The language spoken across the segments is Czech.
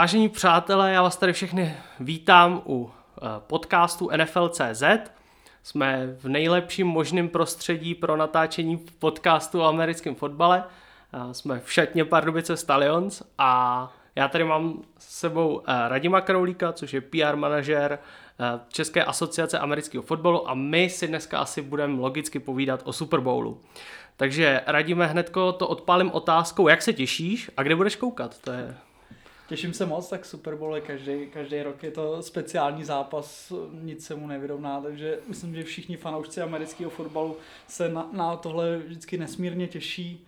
Vážení přátelé, já vás tady všechny vítám u eh, podcastu NFL.cz. Jsme v nejlepším možném prostředí pro natáčení podcastu o americkém fotbale. Eh, jsme v šatně Pardubice Stallions a já tady mám s sebou eh, Radima Kroulíka, což je PR manažer České asociace amerického fotbalu a my si dneska asi budeme logicky povídat o Super Bowlu. Takže radíme hnedko to odpálím otázkou, jak se těšíš a kde budeš koukat? To je Těším se moc, tak Super Bowl je každý, každý rok je to speciální zápas, nic se mu nevyrovná, takže myslím, že všichni fanoušci amerického fotbalu se na, na tohle vždycky nesmírně těší.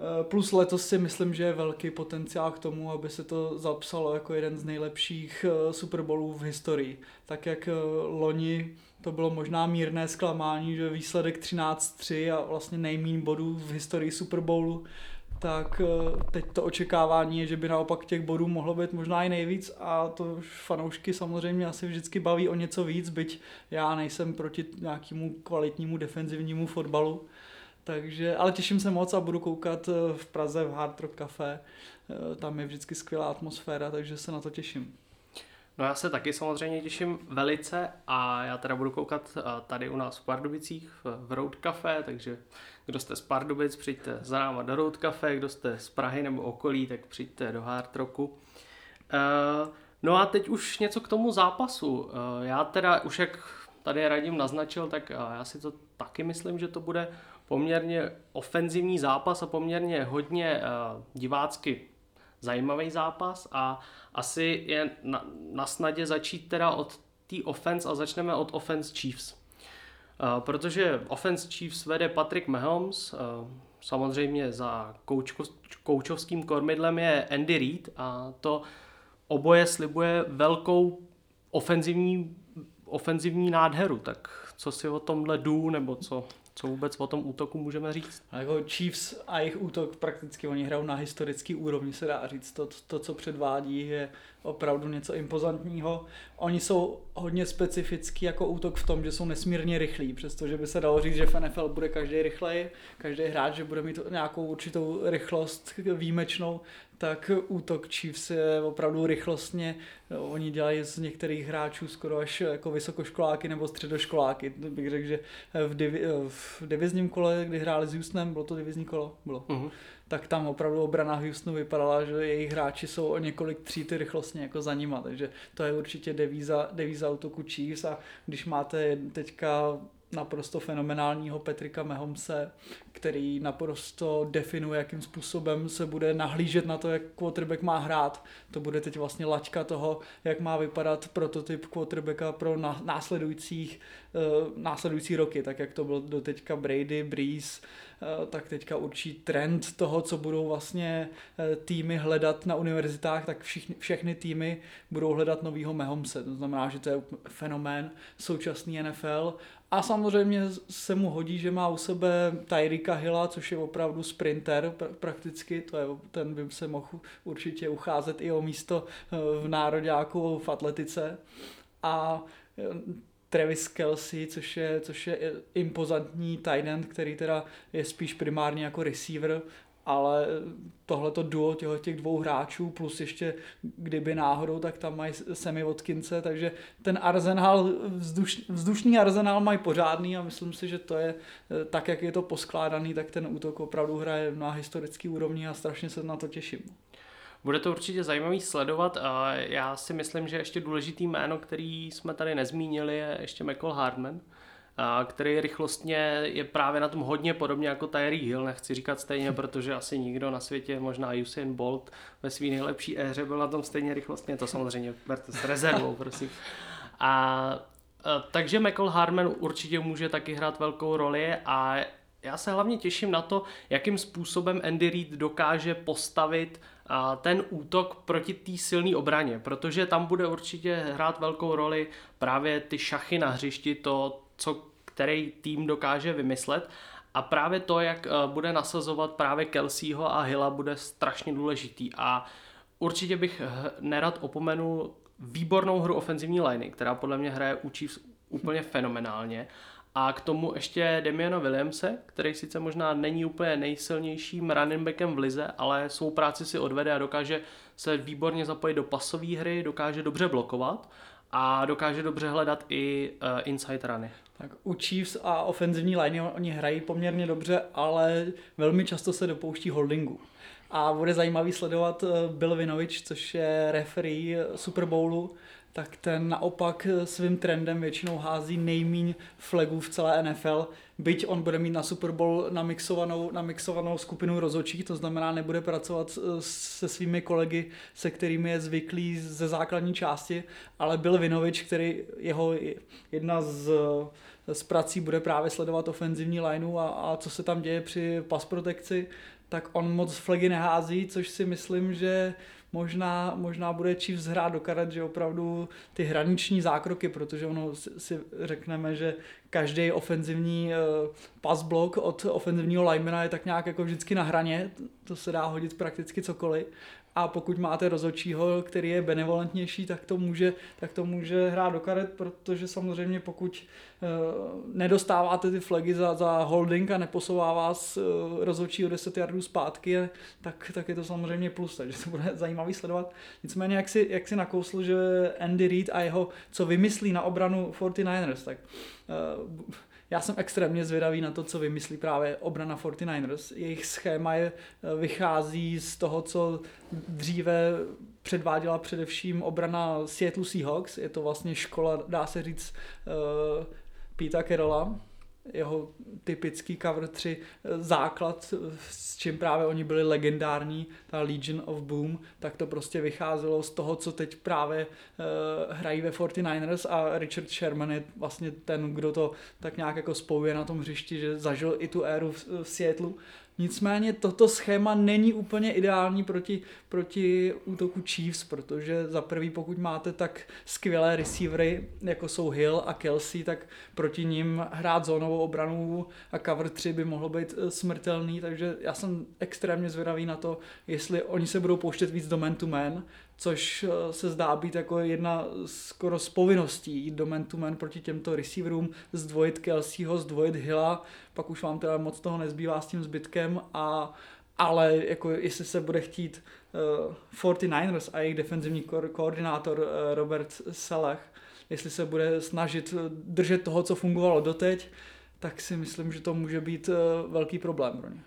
Eh, plus letos si myslím, že je velký potenciál k tomu, aby se to zapsalo jako jeden z nejlepších eh, Super Bowlů v historii. Tak jak eh, loni to bylo možná mírné zklamání, že výsledek 13-3 a vlastně nejmín bodů v historii Super Bowlu, tak eh, teď to očekávání je, že by naopak těch bodů mohlo být možná i nejvíc a to fanoušky samozřejmě asi vždycky baví o něco víc, byť já nejsem proti nějakému kvalitnímu defenzivnímu fotbalu. Takže, ale těším se moc a budu koukat eh, v Praze v Hard Rock Café. Eh, tam je vždycky skvělá atmosféra, takže se na to těším. No já se taky samozřejmě těším velice a já teda budu koukat tady u nás v Pardubicích v Road Café, takže kdo jste z Pardubic, přijďte za náma do Road Cafe, kdo jste z Prahy nebo okolí, tak přijďte do Hard Rocku. Uh, no a teď už něco k tomu zápasu. Uh, já teda už jak tady Radim naznačil, tak uh, já si to taky myslím, že to bude poměrně ofenzivní zápas a poměrně hodně divácky zajímavý zápas a asi je na, na snadě začít teda od té offense a začneme od offense Chiefs. Uh, protože offense Chiefs vede Patrick Mahomes, uh, samozřejmě za koučko, koučovským kormidlem je Andy Reid a to oboje slibuje velkou ofenzivní, ofenzivní nádheru, tak co si o tomhle dů, nebo co, co vůbec o tom útoku můžeme říct? A jako Chiefs a jejich útok prakticky oni hrajou na historický úrovni, se dá říct. To, to, co předvádí, je opravdu něco impozantního. Oni jsou hodně specifický jako útok v tom, že jsou nesmírně rychlí, přestože by se dalo říct, že v NFL bude každý rychlej, každý hráč, že bude mít nějakou určitou rychlost výjimečnou, tak útok Chiefs je opravdu rychlostně, oni dělají z některých hráčů skoro až jako vysokoškoláky nebo středoškoláky. Bych řekl, že v, divi, v divizním kole, kdy hráli s Houstonem, bylo to divizní kolo? Bylo. Uh-huh tak tam opravdu obrana Houstonu vypadala, že jejich hráči jsou o několik tříty rychlostně jako za nima, takže to je určitě devíza, devíza útoku Chiefs a když máte teďka naprosto fenomenálního Petrika Mehomse, který naprosto definuje, jakým způsobem se bude nahlížet na to, jak quarterback má hrát. To bude teď vlastně laťka toho, jak má vypadat prototyp quarterbacka pro následujících, uh, následující roky, tak jak to bylo do teďka Brady, Breeze, uh, tak teďka určí trend toho, co budou vlastně uh, týmy hledat na univerzitách, tak všichni, všechny týmy budou hledat novýho Mehomse. To znamená, že to je fenomén současný NFL a samozřejmě se mu hodí, že má u sebe Tyrika Hilla, což je opravdu sprinter pr- prakticky, to je, ten by se mohl určitě ucházet i o místo eh, v nároďáku v atletice. A eh, Travis Kelsey, což je, což je impozantní tight end, který teda je spíš primárně jako receiver ale tohleto duo těho, těch dvou hráčů plus ještě kdyby náhodou, tak tam mají semi odkince, takže ten arzenál, vzduš, vzdušný arzenál mají pořádný a myslím si, že to je tak, jak je to poskládaný, tak ten útok opravdu hraje na historický úrovni a strašně se na to těším. Bude to určitě zajímavý sledovat a já si myslím, že ještě důležitý jméno, který jsme tady nezmínili, je ještě Michael Hardman, který rychlostně je právě na tom hodně podobně jako Tyree Hill, nechci říkat stejně, protože asi nikdo na světě, možná Usain Bolt ve své nejlepší éře byl na tom stejně rychlostně, to samozřejmě berte s rezervou, prosím. A, takže Michael Harman určitě může taky hrát velkou roli a já se hlavně těším na to, jakým způsobem Andy Reid dokáže postavit ten útok proti té silné obraně, protože tam bude určitě hrát velkou roli právě ty šachy na hřišti, to, co který tým dokáže vymyslet. A právě to, jak eh, bude nasazovat právě Kelseyho a Hilla, bude strašně důležitý. A určitě bych nerad opomenul výbornou hru ofenzivní liney, která podle mě hraje u Chiefs úplně fenomenálně. A k tomu ještě Demiana Williamse, který sice možná není úplně nejsilnějším running backem v lize, ale svou práci si odvede a dokáže se výborně zapojit do pasové hry, dokáže dobře blokovat a dokáže dobře hledat i uh, inside runy. Tak u Chiefs a ofenzivní line oni hrají poměrně dobře, ale velmi často se dopouští holdingu. A bude zajímavý sledovat eh, Bill Vinovič, což je referee Super Bowlu, tak ten naopak svým trendem většinou hází nejmíň flagů v celé NFL, byť on bude mít na Super Bowl namixovanou, namixovanou skupinu rozočích, to znamená nebude pracovat se svými kolegy, se kterými je zvyklý ze základní části, ale byl Vinovič, který jeho jedna z, z prací bude právě sledovat ofenzivní lineu a, a co se tam děje při pas protekci, tak on moc flagy nehází, což si myslím, že možná, možná bude Chiefs hrát do karet, že opravdu ty hraniční zákroky, protože ono si řekneme, že každý ofenzivní uh, pass block od ofenzivního limena je tak nějak jako vždycky na hraně, to se dá hodit prakticky cokoliv a pokud máte rozhodčího, který je benevolentnější, tak to může, tak to může hrát do karet, protože samozřejmě pokud uh, nedostáváte ty flagy za, za holding a neposouvá vás uh, rozhodčí o 10 yardů zpátky, tak, tak je to samozřejmě plus, takže to bude zajímavý sledovat. Nicméně, jak si, jak si nakousl, že Andy Reid a jeho, co vymyslí na obranu 49ers, tak uh, já jsem extrémně zvědavý na to, co vymyslí právě obrana 49ers. Jejich schéma je, eh, vychází z toho, co dříve předváděla především obrana Seattle Seahawks. Je to vlastně škola, dá se říct, uh, Pita Kerola, jeho typický cover 3 eh, základ, s čím právě oni byli legendární, ta Legion of Boom, tak to prostě vycházelo z toho, co teď právě uh, hrají ve 49ers a Richard Sherman je vlastně ten, kdo to tak nějak jako spojuje na tom hřišti, že zažil i tu éru v, v Seattle Nicméně toto schéma není úplně ideální proti, proti útoku Chiefs, protože za prvý, pokud máte tak skvělé receivery, jako jsou Hill a Kelsey, tak proti ním hrát zónovou obranu a cover 3 by mohlo být eh, smrtelný, takže já jsem extrémně zvědavý na to, jestli oni se budou pouštět víc do man-to-man, což eh, se zdá být jako jedna skoro z povinností jít do man to man proti těmto receiverům, zdvojit Kelseyho, zdvojit Hilla, pak už vám teda moc toho nezbývá s tím zbytkem a ale jako jestli se bude chtít uh, 49ers a jejich defenzivní ko- koordinátor uh, Robert Selech, jestli se bude snažit držet toho, co fungovalo doteď, tak si myslím, že to může být uh, velký problém pro ně.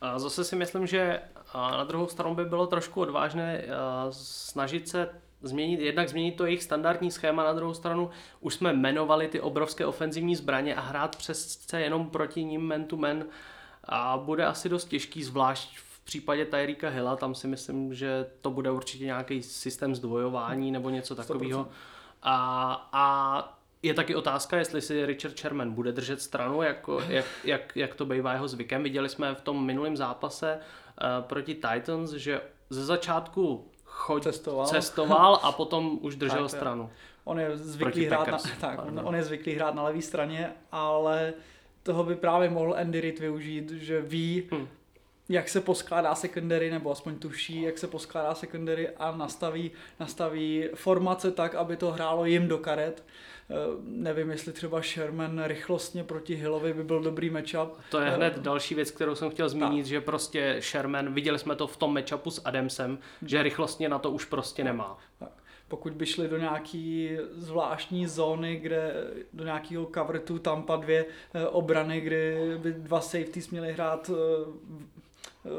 A zase si myslím, že a na druhou stranu by bylo trošku odvážné uh, snažit se změnit, jednak změnit to jejich standardní schéma, na druhou stranu už jsme jmenovali ty obrovské ofenzivní zbraně a hrát přesce jenom proti ním man to man a bude asi dost těžký, zvlášť v případě Tyrika Hilla, tam si myslím, že to bude určitě nějaký systém zdvojování nebo něco takového. A, a je taky otázka, jestli si Richard Sherman bude držet stranu, jako, jak, jak, jak to bývá jeho zvykem. Viděli jsme v tom minulém zápase proti Titans, že ze začátku choď, cestoval. cestoval a potom už držel tak, stranu. On je zvyklý hrát na, tak, on je zvyklý hrát na levé straně, ale toho by právě mohl Andy Reid využít, že ví, hmm. jak se poskládá secondary, nebo aspoň tuší, jak se poskládá secondary a nastaví, nastaví formace tak, aby to hrálo jim do karet Eh, nevím, jestli třeba Sherman rychlostně proti Hillovi by byl dobrý matchup. To je hned další věc, kterou jsem chtěl zmínit, tak. že prostě Sherman, viděli jsme to v tom matchupu s Adamsem, že rychlostně na to už prostě nemá. Tak pokud by šli do nějaký zvláštní zóny, kde do nějakého cover tu Tampa dvě eh, obrany, kdy by dva safeties měli hrát eh,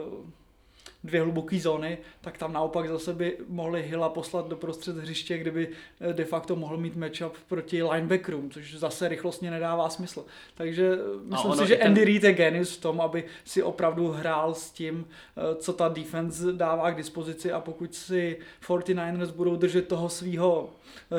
dvě hluboké zóny, tak tam naopak zase by mohli Hilla poslat do prostřed hřiště, kdyby eh, de facto mohl mít matchup proti linebackerům, což zase rychlostně nedává smysl. Takže eh, myslím si, že ten... Andy Reid je genius v tom, aby si opravdu hrál s tím, eh, co ta defense dává k dispozici a pokud si 49ers budou držet toho svého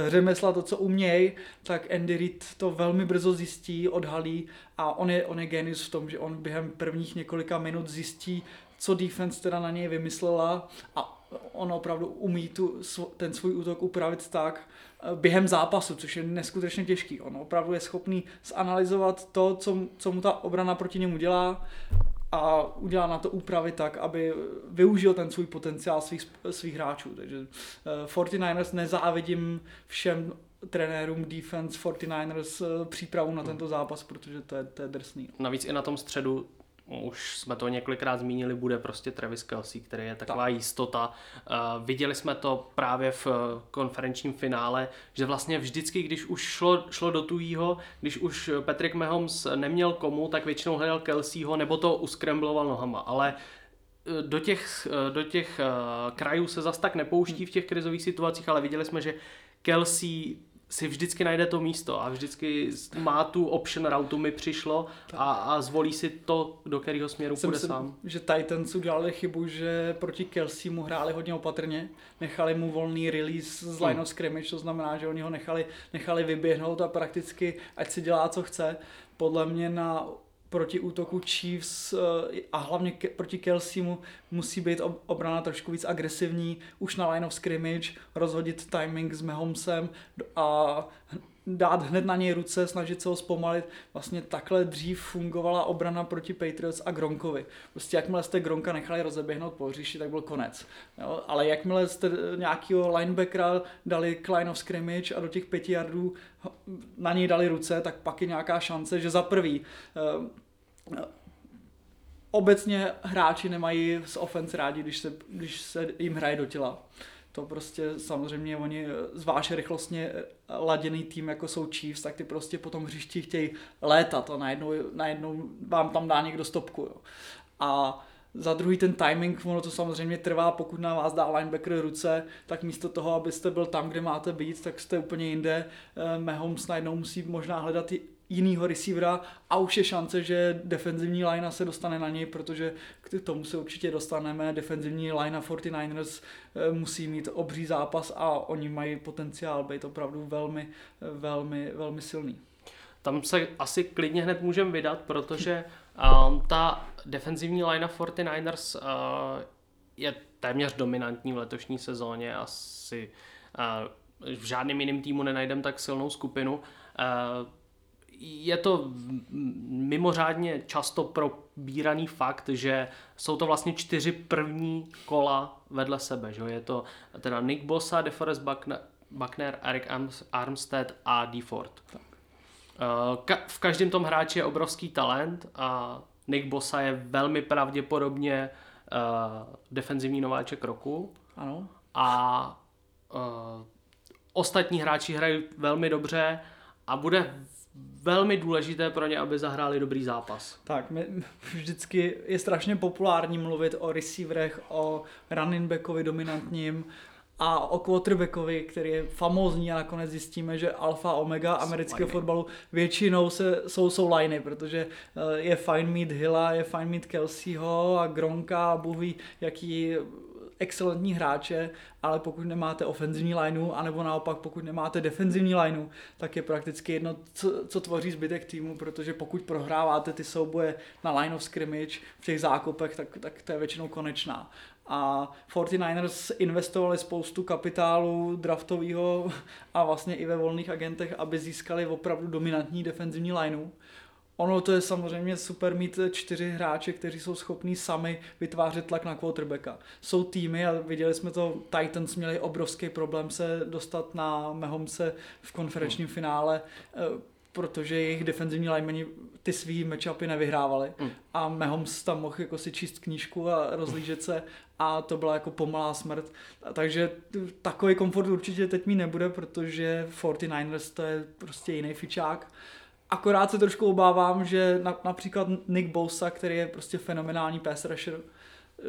řemesla, to, co umějí, tak Andy Reid to velmi brzo zjistí, odhalí a on je, on je genius v tom, že on během prvních několika minut zjistí, co defense teda na něj vymyslela a on opravdu umí tu, ten svůj útok upravit tak eh, během zápasu, což je neskutečně těžký. On opravdu je schopný zanalizovat to, co, co mu ta obrana proti němu dělá a udělá na to úpravy tak, aby využil ten svůj potenciál svých, svých hráčů. Takže uh, 49ers nezávidím všem trenérům Defense 49ers eh, přípravu na tento zápas, protože to je, to je drsný. Navíc i na tom středu už jsme to několikrát zmínili, bude prostě Travis Kelsey, který je taková tak. jistota. Uh, viděli jsme to právě v konferenčním finále, že vlastně vždycky, když už šlo, šlo do tujího, když už Patrick Mahomes neměl komu, tak většinou hledal Kelseyho nebo to uskrembloval nohama, ale do těch, do těch krajů se zas tak nepouští v těch krizových situacích, ale viděli jsme, že Kelsey si vždycky najde to místo a vždycky má tu option route mi přišlo a, a zvolí si to, do kterého směru Jsem půjde sám. že Titans udělali chybu, že proti Kelsey mu hráli hodně opatrně, nechali mu volný release z line hmm. of scrimmage, to znamená, že oni ho nechali, nechali vyběhnout a prakticky, ať si dělá, co chce. Podle mě na proti útoku Chiefs eh, a hlavně ke, proti Kelseymu musí být obrana trošku víc agresivní, už na line of scrimmage, rozhodit timing s Mahomesem a dát hned na něj ruce, snažit se ho zpomalit. Vlastně takhle dřív fungovala obrana proti Patriots a Gronkovi. Prostě jakmile jste Gronka nechali rozeběhnout po hřišti, tak byl konec. Jo? Ale jakmile jste nějakého linebackera dali line of scrimmage a do těch pěti yardů na něj dali ruce, tak pak je nějaká šance, že za prvý eh, obecně hráči nemají z offense rádi, když se, když se jim hraje do těla to prostě samozřejmě oni, zvlášť rychlostně laděný tým, jako jsou Chiefs, tak ty prostě po tom hřišti chtějí létat a najednou, najednou vám tam dá někdo stopku. Jo. A za druhý ten timing, ono to samozřejmě trvá, pokud na vás dá linebacker ruce, tak místo toho, abyste byl tam, kde máte být, tak jste úplně jinde. Eh, Mahomes najednou musí možná hledat jinýho receivera a už je šance, že defenzivní linea se dostane na něj, protože k tomu se určitě dostaneme. Defenzivní linea 49ers eh, musí mít obří zápas a oni mají potenciál být opravdu velmi, velmi, velmi silný. Tam se asi klidně hned můžeme vydat, protože um, ta defenzivní linea 49ers uh, je téměř dominantní v letošní sezóně. Asi uh, v žádném jiném týmu nenajdem tak silnou skupinu. Uh, je to mimořádně často probíraný fakt, že jsou to vlastně čtyři první kola vedle sebe. Že? Je to teda Nick Bosa, DeForest Buckner, Eric Armstead a DeFord. Eh, v každém tom hráči je obrovský talent a Nick Bosa je velmi pravděpodobně uh, defenzivní nováček roku. Ano. A uh, ostatní hráči hrají velmi dobře a bude velmi důležité pro ně, aby zahráli dobrý zápas. Tak, my, vždycky je strašně populární mluvit o receiverech, o running backovi dominantním a o quarterbackovi, který je famózní a nakonec zjistíme, že alfa omega amerického fotbalu většinou se, jsou, jsou liney, protože eh, je fajn mít Hilla, je fajn mít Kelseyho a Gronka a Bůh jaký excelentní hráče, ale pokud nemáte ofenzivní lineu, anebo naopak pokud nemáte defenzivní lineu, tak je prakticky jedno, co, co tvoří zbytek týmu, protože pokud prohráváte ty souboje na line of scrimmage v těch zákopech, tak, tak to je většinou konečná. A 49ers investovali spoustu kapitálu draftového a vlastně i ve volných agentech, aby získali opravdu dominantní defenzivní lineu. Ono to je samozřejmě super mít čtyři hráče, kteří jsou schopní sami vytvářet tlak na quarterbacka. Jsou týmy a viděli jsme to, Titans měli obrovský problém se dostat na Mahomse v konferenčním finále, eh, protože jejich defenzivní linemeni ty svý matchupy nevyhrávali mm. a Mahomes tam mohl jako si číst knížku a rozlížet se a to byla jako pomalá smrt. Takže takový komfort určitě teď mi nebude, protože 49ers to je prostě jiný fičák. Akorát se trošku obávám, že na, například Nick Bosa, který je prostě fenomenální pass rusher, eh,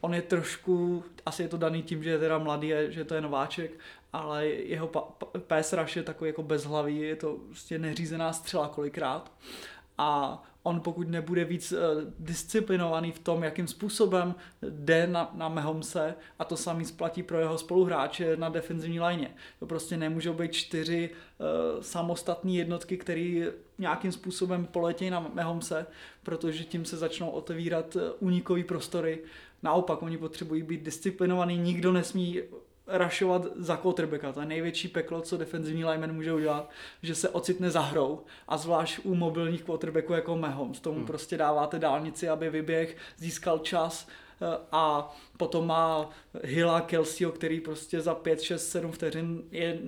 on je trošku, asi je to daný tím, že je teda mladý, že to je nováček, ale jeho pa, pass rush je takový jako bezhlavý, je to prostě neřízená střela kolikrát. A on pokud nebude víc uh, disciplinovaný v tom, jakým způsobem jde na, na Mahomse a to samý splatí pro jeho spoluhráče na defenzivní lajně. To prostě nemůžou být čtyři uh, samostatné jednotky, které nějakým způsobem poletějí na Mahomse, protože tím se začnou otevírat uh, únikové prostory. Naopak, oni potřebují být disciplinovaný, nikdo nesmí rašovat za quarterbacka. To je největší peklo, co defenzivní lineman může udělat, že se ocitne za hrou a zvlášť u mobilních quarterbacků jako Mahomes. Tomu hmm. prostě dáváte dálnici, aby vyběh, získal čas eh, a potom má Hilla Kelseyho, který prostě za 5, 6, 7 vteřin je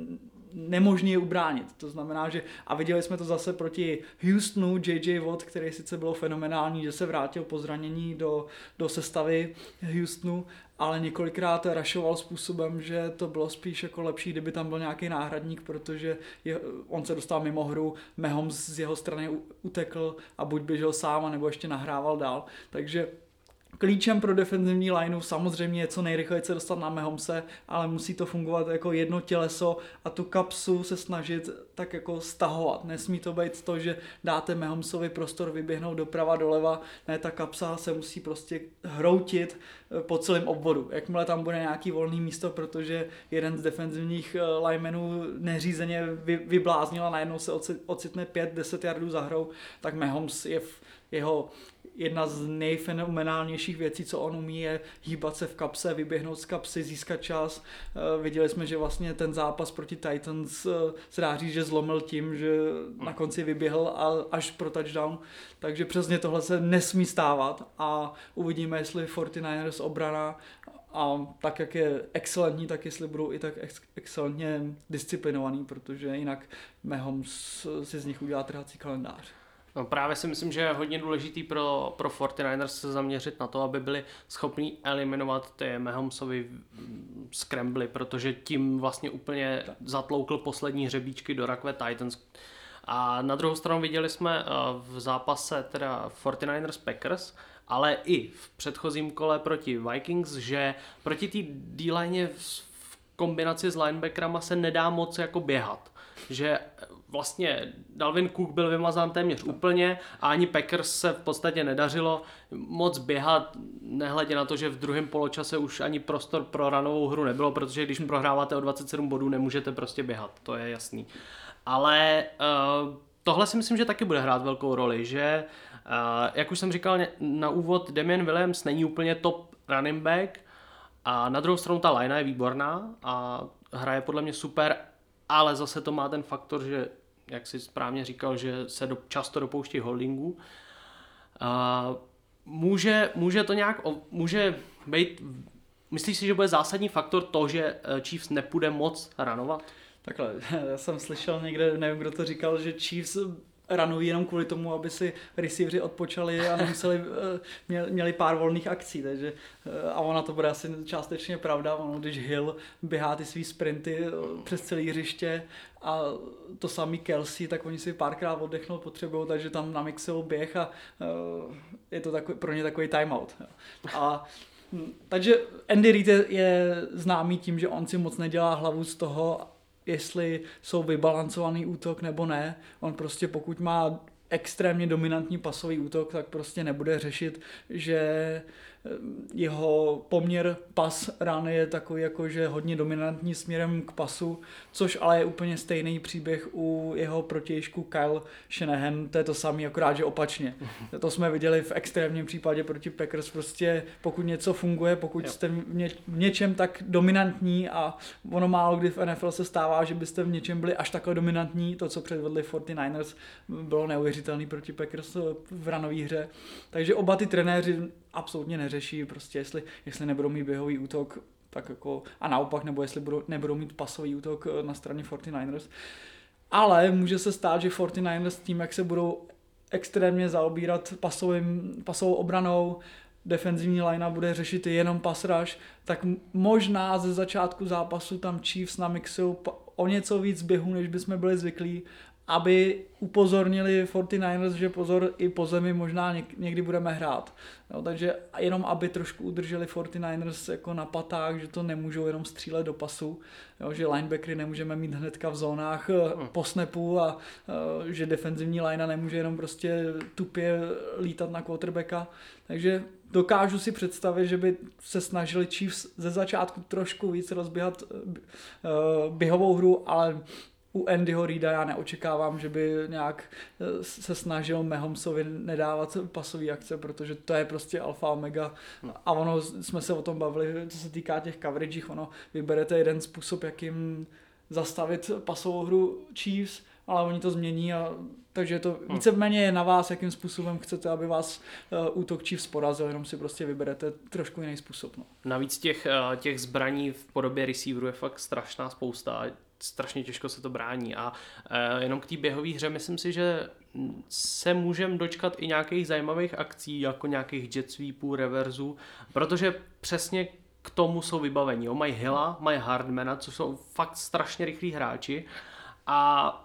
nemožný je ubránit. To znamená, že a viděli jsme to zase proti Houstonu, JJ Watt, který sice bylo fenomenální, že se vrátil po zranění do, do sestavy Houstonu, ale několikrát rašoval způsobem, že to bylo spíš jako lepší, kdyby tam byl nějaký náhradník, protože je, on se dostal mimo hru, Mahomes z jeho strany utekl a buď běžel sám, nebo ještě nahrával dál. Takže Klíčem pro defenzivní lineu samozřejmě je co nejrychleji se dostat na Mahomse, ale musí to fungovat jako jedno těleso a tu kapsu se snažit tak jako stahovat. Nesmí to být to, že dáte Mahomsovi prostor vyběhnout doprava, doleva. Ne, ta kapsa se musí prostě hroutit eh, po celém obvodu. Jakmile tam bude nějaký volný místo, protože jeden z defenzivních eh, linemenů neřízeně vybláznil a najednou se ocitne 5-10 yardů za hrou, tak Mahomes je v jeho jedna z nejfenomenálnějších věcí, co on umí, je hýbat se v kapse, vyběhnout z kapsy, získat čas. Eh, viděli jsme, že vlastně ten zápas proti Titans eh, se dá říct, že zlomil tím, že na konci vyběhl až pro touchdown. Takže přesně tohle se nesmí stávat a uvidíme, jestli 49ers obrana a tak, jak je excelentní, tak jestli budou i tak ex- excelentně disciplinovaný, protože jinak Mahomes si z nich udělá trhací kalendář. No právě si myslím, že je hodně důležitý pro, pro 49ers se zaměřit na to, aby byli schopni eliminovat ty Mahomesovy scrambly, protože tím vlastně úplně zatloukl poslední hřebíčky do rakve Titans. A na druhou stranu viděli jsme eh, v zápase teda 49ers Packers, ale i v předchozím kole proti Vikings, že proti té D-line v kombinaci s linebackerama se nedá moc jako běhat. Že vlastně Dalvin Cook byl vymazán téměř úplně a ani Packers se v podstatě nedařilo moc běhat, nehledě na to, že v druhém poločase už ani prostor pro ranovou hru nebylo, protože když prohráváte o 27 bodů, nemůžete prostě běhat, to je jasný. Ale uh, tohle si myslím, že taky bude hrát velkou roli, že uh, jak už jsem říkal na úvod, Damian Williams není úplně top running back, a na druhou stranu ta line je výborná a hraje podle mě super, ale zase to má ten faktor, že jak si správně říkal, že se do, často dopouští holdingu. Uh, může, může to nějak, může být, myslíš si, že bude zásadní faktor to, že eh, Chiefs nepůjde moc ranovat? Takhle, já jsem slyšel někde, nevím, kdo to říkal, že Chiefs ranují jenom kvůli tomu, aby si receiveri odpočali a nemuseli, eh, měli pár volných akcí, takže eh, a ona to bude asi částečně pravda, ono, když Hill běhá ty svý sprinty eh, přes celé hřiště a to samý Kelsey, tak oni si párkrát oddechnout potřebují, takže tam namixují běh a je to takový, pro ně takový timeout. A hm, takže Andy Reid je, je známý tím, že on si moc nedělá hlavu z toho, jestli jsou vybalancovaný útok nebo ne. On prostě pokud má extrémně dominantní pasový útok, tak prostě nebude řešit, že jeho poměr pas rány je takový jako, že hodně dominantní směrem k pasu, což ale je úplně stejný příběh u jeho protějšku Kyle Shanahan, to je to samé, akorát, že opačně. To jsme viděli v extrémním případě proti Packers, prostě pokud něco funguje, pokud jste v, ně, v něčem tak dominantní a ono málo kdy v NFL se stává, že byste v něčem byli až takhle dominantní, to, co předvedli 49ers, bylo neuvěřitelný proti Packers v ranové hře. Takže oba ty trenéři absolutně neřeší, prostě jestli, jestli nebudou mít běhový útok, tak jako, a naopak, nebo jestli budou, nebudou mít pasový útok eh, na straně 49ers. Ale může se stát, že 49ers tím, jak se budou extrémně zaobírat pasovým, pasovou obranou, defenzivní linea bude řešit jenom pass rush, tak možná ze začátku zápasu tam Chiefs namixují o něco víc běhu, než bychom byli zvyklí aby upozornili 49ers, že pozor, i po zemi možná někdy budeme hrát. Jo, takže jenom aby trošku udrželi 49ers jako na patách, že to nemůžou jenom střílet do pasu, jo, že linebackery nemůžeme mít hnedka v zónách hmm. po snapu a uh, že defenzivní linea nemůže jenom prostě tupě lítat na quarterbacka. Takže dokážu si představit, že by se snažili Chiefs ze začátku trošku víc rozběhat uh, běhovou hru, ale u Andyho Reida já neočekávám, že by nějak eh, se snažil Mahomsovi nedávat pasové akce, protože to je prostě alfa omega a ono, jsme se o tom bavili, co se týká těch coverage, ono vyberete jeden způsob, jakým zastavit pasovou hru Chiefs, ale oni to změní a takže to hmm. víceméně je na vás, jakým způsobem chcete, aby vás uh, útok Chiefs porazil, jenom si prostě vyberete trošku jiný způsob. No. Navíc těch, uh, těch zbraní v podobě receiverů je fakt strašná spousta strašně těžko se to brání. A uh, jenom k té běhové hře myslím si, že se můžeme dočkat i nějakých zajímavých akcí, jako nějakých jet sweepů, reverzů, protože přesně k tomu jsou vybavení. Jo. Mají Hilla, mají Hardmana, což jsou fakt strašně rychlí hráči a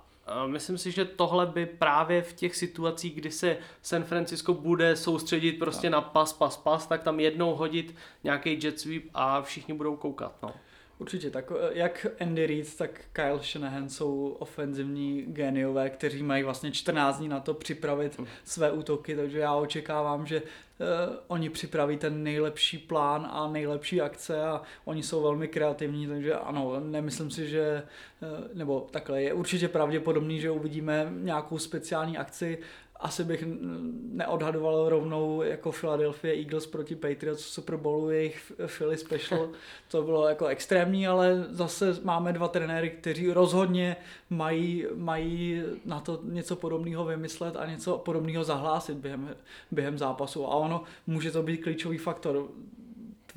Myslím si, že tohle by právě v těch situacích, kdy se San Francisco bude soustředit prostě na pas, pas, pas, tak tam jednou hodit nějaký jet sweep a všichni budou koukat. No. Určitě, tak eh, jak Andy Reid, tak Kyle Shanahan jsou ofenzivní geniové, kteří mají vlastně 14 dní na to připravit hmm. své útoky, takže já očekávám, že uh, oni připraví ten nejlepší plán a nejlepší akce a oni jsou velmi kreativní, takže ano, nemyslím si, že, uh, nebo takhle, je určitě pravděpodobný, že uvidíme nějakou speciální akci, asi bych neodhadoval rovnou jako Philadelphia Eagles proti Patriots v Super Bowlu jejich Philly Special. To bylo jako extrémní, ale zase máme dva trenéry, kteří rozhodně mají, mají na to něco podobného vymyslet a něco podobného zahlásit během, během zápasu. A ono může to být klíčový faktor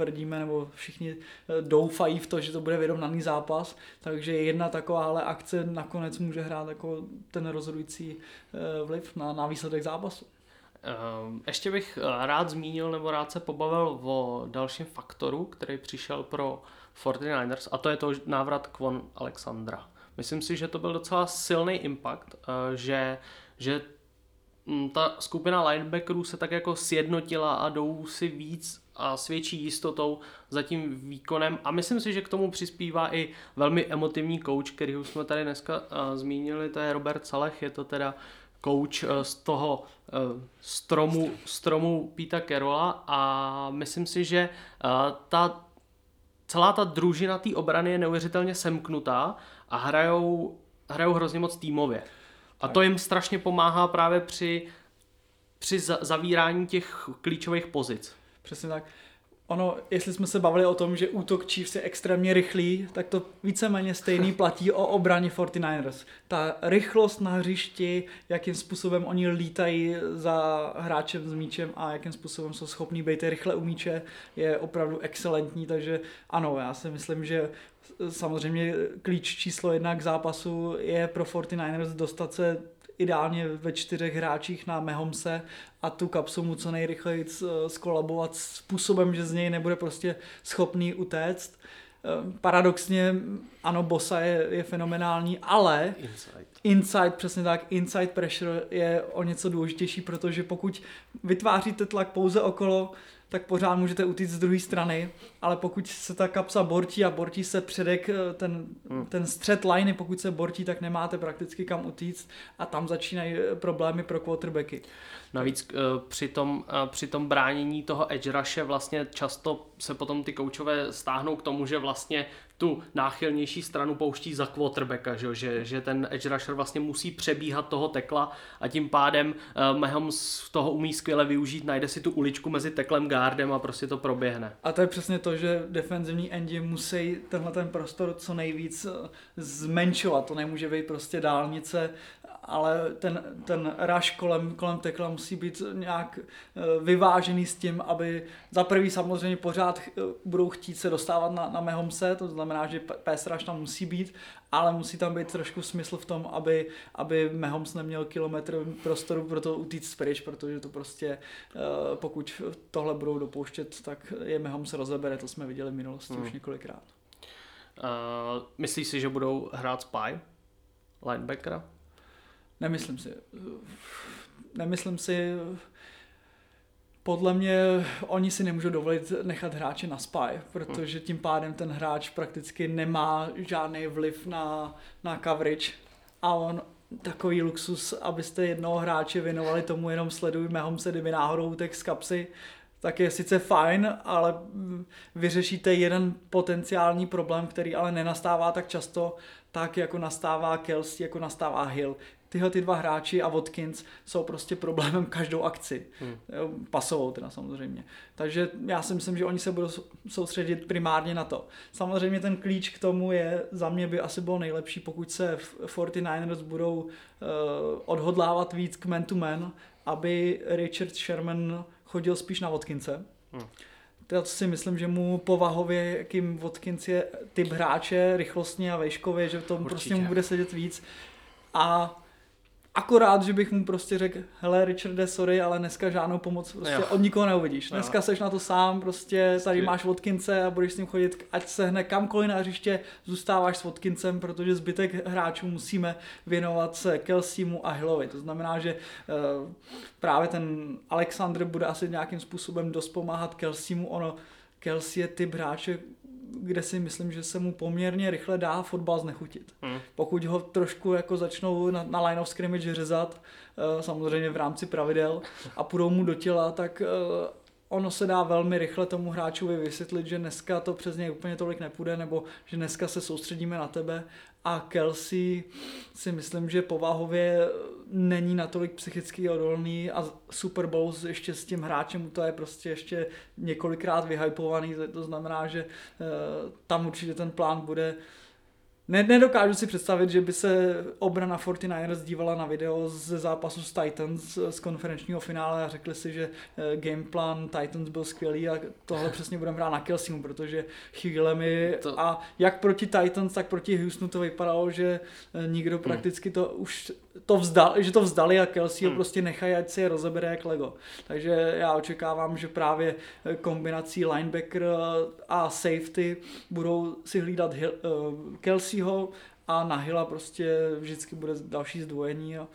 tvrdíme, nebo všichni eh, doufají v to, že to bude vyrovnaný zápas, takže jedna takováhle akce nakonec může hrát jako ten rozhodující eh, vliv na, na výsledek zápasu. Ehm, ještě bych eh, rád zmínil nebo rád se pobavil o dalším faktoru, který přišel pro 49ers a to je to návrat Kwon Alexandra. Myslím si, že to byl docela silný impact, že, že hm, ta skupina linebackerů se tak jako sjednotila a jdou si víc a svědčí jistotou za tím výkonem a myslím si, že k tomu přispívá i velmi emotivní coach, který už jsme tady dneska uh, zmínili, to je Robert Saleh, je to teda coach uh, z toho uh, stromu, stromu Pita Kerola a myslím si, že ta celá ta družina té obrany je neuvěřitelně semknutá a hrajou, hrajou hrozně moc týmově. A to jim strašně pomáhá právě při, při zavírání těch klíčových pozic. Přesně tak. Ono, jestli jsme se bavili o tom, že útok Chiefs je extrémně rychlý, tak to víceméně stejný platí o obraně 49ers. Ta rychlost na hřišti, jakým způsobem oni lítají za hráčem s míčem a jakým způsobem jsou schopní být rychle u míče, je opravdu excelentní, takže ano, já si myslím, že samozřejmě klíč číslo jedna k zápasu je pro 49ers dostat se ideálně ve čtyřech hráčích na Mehomse a tu kapsu mu co nejrychleji skolabovat způsobem, že z něj nebude prostě schopný utéct. Eh, paradoxně, ano, Bosa je, je fenomenální, ale inside. inside, přesně tak, inside pressure je o něco důležitější, protože pokud vytváříte tlak pouze okolo, tak pořád můžete utíct z druhé strany, ale pokud se ta kapsa bortí a bortí se předek, eh, ten, hmm. ten střed liney, pokud se bortí, tak nemáte prakticky kam utíct a tam začínají eh, problémy pro quarterbacky. Navíc uh, při, tom, při tom bránění toho edge rushe vlastně často se potom ty koučové stáhnou k tomu, že vlastně tu náchylnější stranu pouští za quarterbacka, že, že, že ten edge rusher vlastně musí přebíhat toho tekla a tím pádem uh, Mahomes toho umí skvěle využít, najde si tu uličku mezi teklem guardem a prostě to proběhne. A to je přesně to, že defenzivní endi musí tenhle ten prostor co nejvíc zmenšovat, to nemůže být prostě dálnice ale ten, ten rush kolem, kolem tekla musí být nějak eh, vyvážený s tím, aby za prvý samozřejmě pořád eh, budou chtít se dostávat na, na Mehomse, to znamená, že pass rush tam musí být, ale musí tam být trošku smysl v tom, aby, aby Mahomes neměl kilometr prostoru pro to utíct pryč, protože to prostě, eh, pokud tohle budou dopouštět, tak je Mahomes rozebere, to jsme viděli v minulosti hmm. už několikrát. Uh, myslíš si, že budou hrát spy? Linebackera? Nemyslím si. Nemyslím si, podle mě oni si nemůžou dovolit nechat hráče na spy, protože tím pádem ten hráč prakticky nemá žádný vliv na, na coverage a on takový luxus, abyste jednoho hráče věnovali tomu jenom sledujme se, kdyby náhodou utek z kapsy, tak je sice fajn, ale vyřešíte jeden potenciální problém, který ale nenastává tak často, tak jako nastává Kelsey, jako nastává Hill tyhle ty dva hráči a Watkins jsou prostě problémem každou akci. Hmm. Pasovou teda samozřejmě. Takže já si myslím, že oni se budou soustředit primárně na to. Samozřejmě ten klíč k tomu je, za mě by asi bylo nejlepší, pokud se 49ers budou uh, odhodlávat víc k man to man, aby Richard Sherman chodil spíš na Watkinse. Hmm já si myslím, že mu povahově, jakým Watkins je typ hráče, rychlostně a vejškově, že to prostě mu bude sedět víc. A Akorát, že bych mu prostě řekl, hele Richarde, sorry, ale dneska žádnou pomoc prostě jo. od nikoho neuvidíš. Dneska jo. seš na to sám, prostě tady máš Watkince a budeš s ním chodit, ať se hne kamkoliv na hřiště, zůstáváš s Watkincem, protože zbytek hráčů musíme věnovat se Kelseymu a Hillovi. To znamená, že uh, právě ten Alexander bude asi nějakým způsobem dost pomáhat Kelseymu, ono Kelsey je typ hráče, kde si myslím, že se mu poměrně rychle dá fotbal znechutit. Hmm. Pokud ho trošku jako začnou na, na line of scrimmage řezat, uh, samozřejmě v rámci pravidel, a půjdou mu do těla, tak uh, ono se dá velmi rychle tomu hráčovi vysvětlit, že dneska to přes něj úplně tolik nepůjde, nebo že dneska se soustředíme na tebe a Kelsey si myslím, že povahově není natolik psychicky odolný a Super Bowl ještě s tím hráčem to je prostě ještě několikrát vyhypovaný, to znamená, že uh, tam určitě ten plán bude ne, nedokážu si představit, že by se obrana 49ers dívala na video ze zápasu s Titans z konferenčního finále a řekli si, že eh, gameplan Titans byl skvělý a tohle přesně budeme hrát na Kelseymu, protože chvíle mi to... a jak proti Titans, tak proti Houstonu to vypadalo, že eh, nikdo hmm. prakticky to už to vzdal, že to vzdali a Kelsey hmm. ho prostě nechají, ať si je rozebere jak Lego. Takže já očekávám, že právě eh, kombinací linebacker a safety budou si hlídat Hill, uh, Kelseyho a na Hilla prostě vždycky bude další zdvojení a,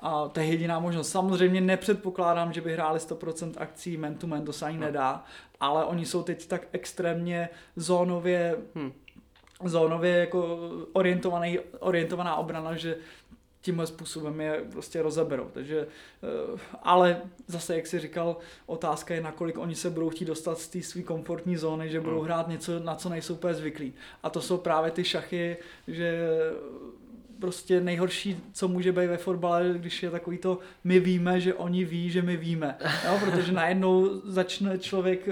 a to je jediná možnost. Samozřejmě nepředpokládám, že by hráli 100% akcí man to man, to se ani no. nedá, ale oni jsou teď tak extrémně zónově hmm zónově jako orientovaný, orientovaná obrana, že tímhle způsobem je prostě rozeberou. Takže, eh, ale zase, jak si říkal, otázka je, nakolik oni se budou chtít dostat z té své komfortní zóny, že budou hmm. hrát něco, na co nejsou úplně zvyklí. A to jsou právě ty šachy, že prostě nejhorší, co může být ve fotbale, když je takový to, my víme, že oni ví, že my víme. Jo? Protože najednou začne člověk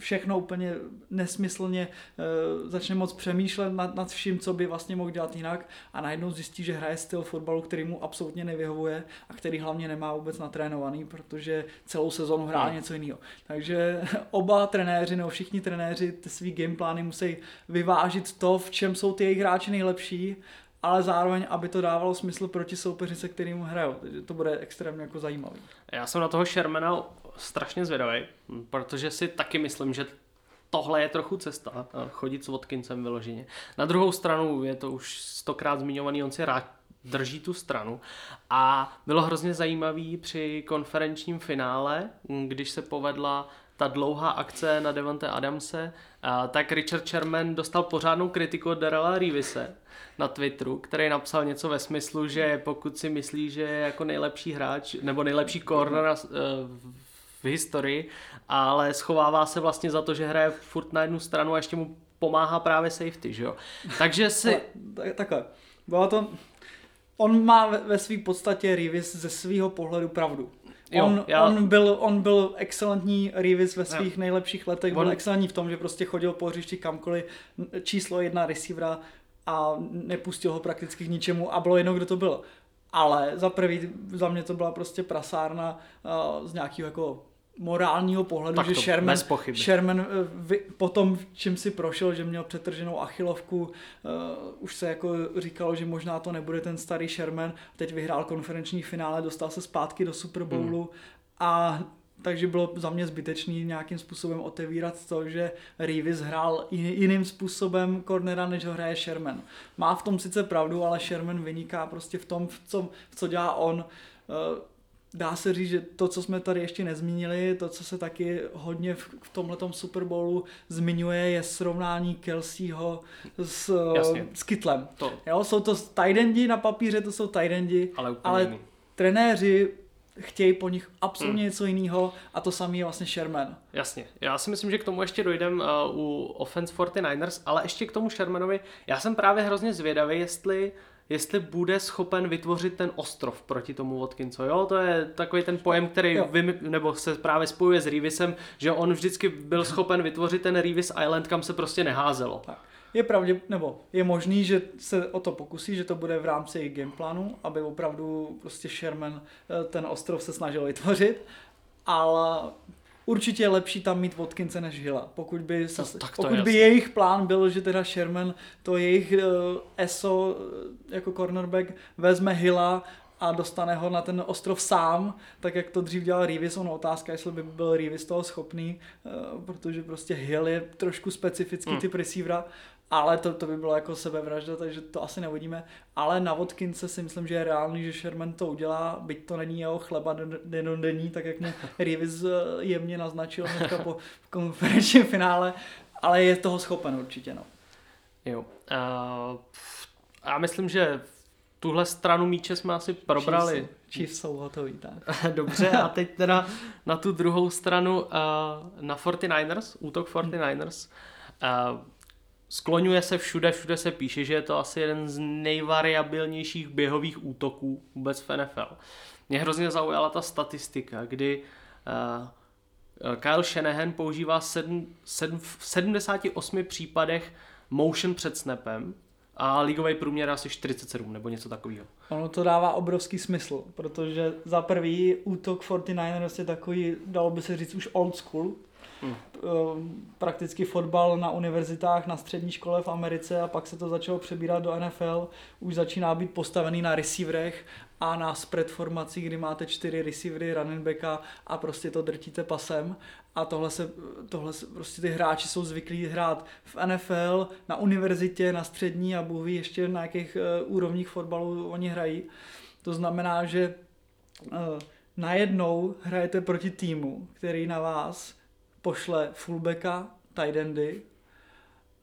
všechno úplně nesmyslně uh, začne moc přemýšlet nad, nad vším, co by vlastně mohl dělat jinak a najednou zjistí, že hraje styl fotbalu, který mu absolutně nevyhovuje a který hlavně nemá vůbec natrénovaný, protože celou sezonu hrál hmm. něco jiného. Takže oba trenéři nebo všichni trenéři ty svý gameplány musí vyvážit to, v čem jsou ty jejich hráči nejlepší ale zároveň, aby to dávalo smysl proti soupeři, se kterým hrajou. Takže to bude extrémně jako zajímavý. Já jsem na toho Shermana strašně zvědavý, protože si taky myslím, že tohle je trochu cesta, chodit s Watkinsem vyloženě. Na druhou stranu je to už stokrát zmiňovaný, on si rád drží tu stranu a bylo hrozně zajímavý při konferenčním finále, když se povedla ta dlouhá akce na Devante Adamse, tak Richard Sherman dostal pořádnou kritiku od Darrella Rivise na Twitteru, který napsal něco ve smyslu, že pokud si myslí, že je jako nejlepší hráč nebo nejlepší corner eh, v historii, ale schovává se vlastně za to, že hraje furt na jednu stranu a ještě mu pomáhá právě safety, že jo. Takže si... Tak, takhle, bylo to... On má ve, své podstatě Rivis ze svého pohledu pravdu. Jo, on, já... on, byl, on byl excelentní Rivis ve svých jo. nejlepších letech, on... byl excelentní v tom, že prostě chodil po hřišti kamkoliv, číslo jedna receivera a nepustil ho prakticky k ničemu a bylo jedno, kdo to byl. Ale za prvý, za mě to byla prostě prasárna uh, z nějakého jako morálního pohledu, tak že Sherman, Sherman uh, po tom, čím si prošel, že měl přetrženou achilovku, uh, už se jako říkalo, že možná to nebude ten starý Sherman, teď vyhrál konferenční finále, dostal se zpátky do Super Bowlu hmm. a takže bylo za mě zbytečný nějakým způsobem otevírat to, že Reeves hrál jiným způsobem cornera, než ho hraje Sherman. Má v tom sice pravdu, ale Sherman vyniká prostě v tom, v co, v co dělá on. Eh, dá se říct, že to, co jsme tady ještě nezmínili, to, co se taky hodně v, v tomhletom Super Bowlu zmiňuje, je srovnání Kelseyho s, Jasně. s Kytlem. To. Jo, jsou to tight na papíře, to jsou tight ale, ale trenéři chtějí po nich absolutně hmm. něco jiného a to samý je vlastně Sherman. Jasně, já si myslím, že k tomu ještě dojdem uh, u Offense 49ers, ale ještě k tomu Shermanovi, já jsem právě hrozně zvědavý, jestli jestli bude schopen vytvořit ten ostrov proti tomu Watkinsu. Jo, to je takový ten pojem, který vy, nebo se právě spojuje s Reevisem, že on vždycky byl schopen vytvořit ten Reevis Island, kam se prostě neházelo. Tak. Je pravdě, nebo je možný, že se o to pokusí, že to bude v rámci jejich gameplánu, aby opravdu prostě Sherman eh, ten ostrov se snažil vytvořit, ale určitě je lepší tam mít Watkinse než Hilla. Pokud by, No, se, tak to pokud je by jasný. jejich plán byl, že teda Sherman to jejich uh, ESO eh, jako cornerback vezme Hilla a dostane ho na ten ostrov sám, tak jak to dřív dělal Reeves, ono otázka, jestli by byl Reeves toho schopný, uh, protože prostě Hill je trošku specifický Hmm. typ receivera, ale to, to by bylo jako sebevražda, takže to asi neuvidíme. Ale na Watkinse si myslím, že je reálný, že Sherman to udělá, byť to není jeho chleba den- denodenní, tak jak mu Reeves eh, jemně naznačil hnedka po konferenčním finále, ale je toho schopen určitě. No. Jo. Uh, já myslím, že tuhle stranu míče jsme asi probrali. Chiefs, Chiefs jsou hotoví, tak. Dobře, a teď teda na tu druhou stranu, uh, na 49ers, útok 49ers. Uh, skloňuje se všude, všude se píše, že je to asi jeden z nejvariabilnějších běhových útoků vůbec v NFL. Mě hrozně zaujala ta statistika, kdy uh, Kyle Shanahan používá sedm, sedm, v 78 případech motion před snapem a ligový průměr asi 47 nebo něco takového. Ono to dává obrovský smysl, protože za prvý útok 49ers je takový, dalo by se říct, už old school. Hmm. Prakticky fotbal na univerzitách, na střední škole v Americe a pak se to začalo přebírat do NFL. Už začíná být postavený na receiverech a na spread formací, kdy máte čtyři receivery, running backa a prostě to drtíte pasem. A tohle se, tohle se, prostě ty hráči jsou zvyklí hrát v NFL, na univerzitě, na střední a Bůh ví ještě na jakých uh, úrovních fotbalu oni hrají. To znamená, že uh, najednou hrajete proti týmu, který na vás pošle fullbacka, tight endy,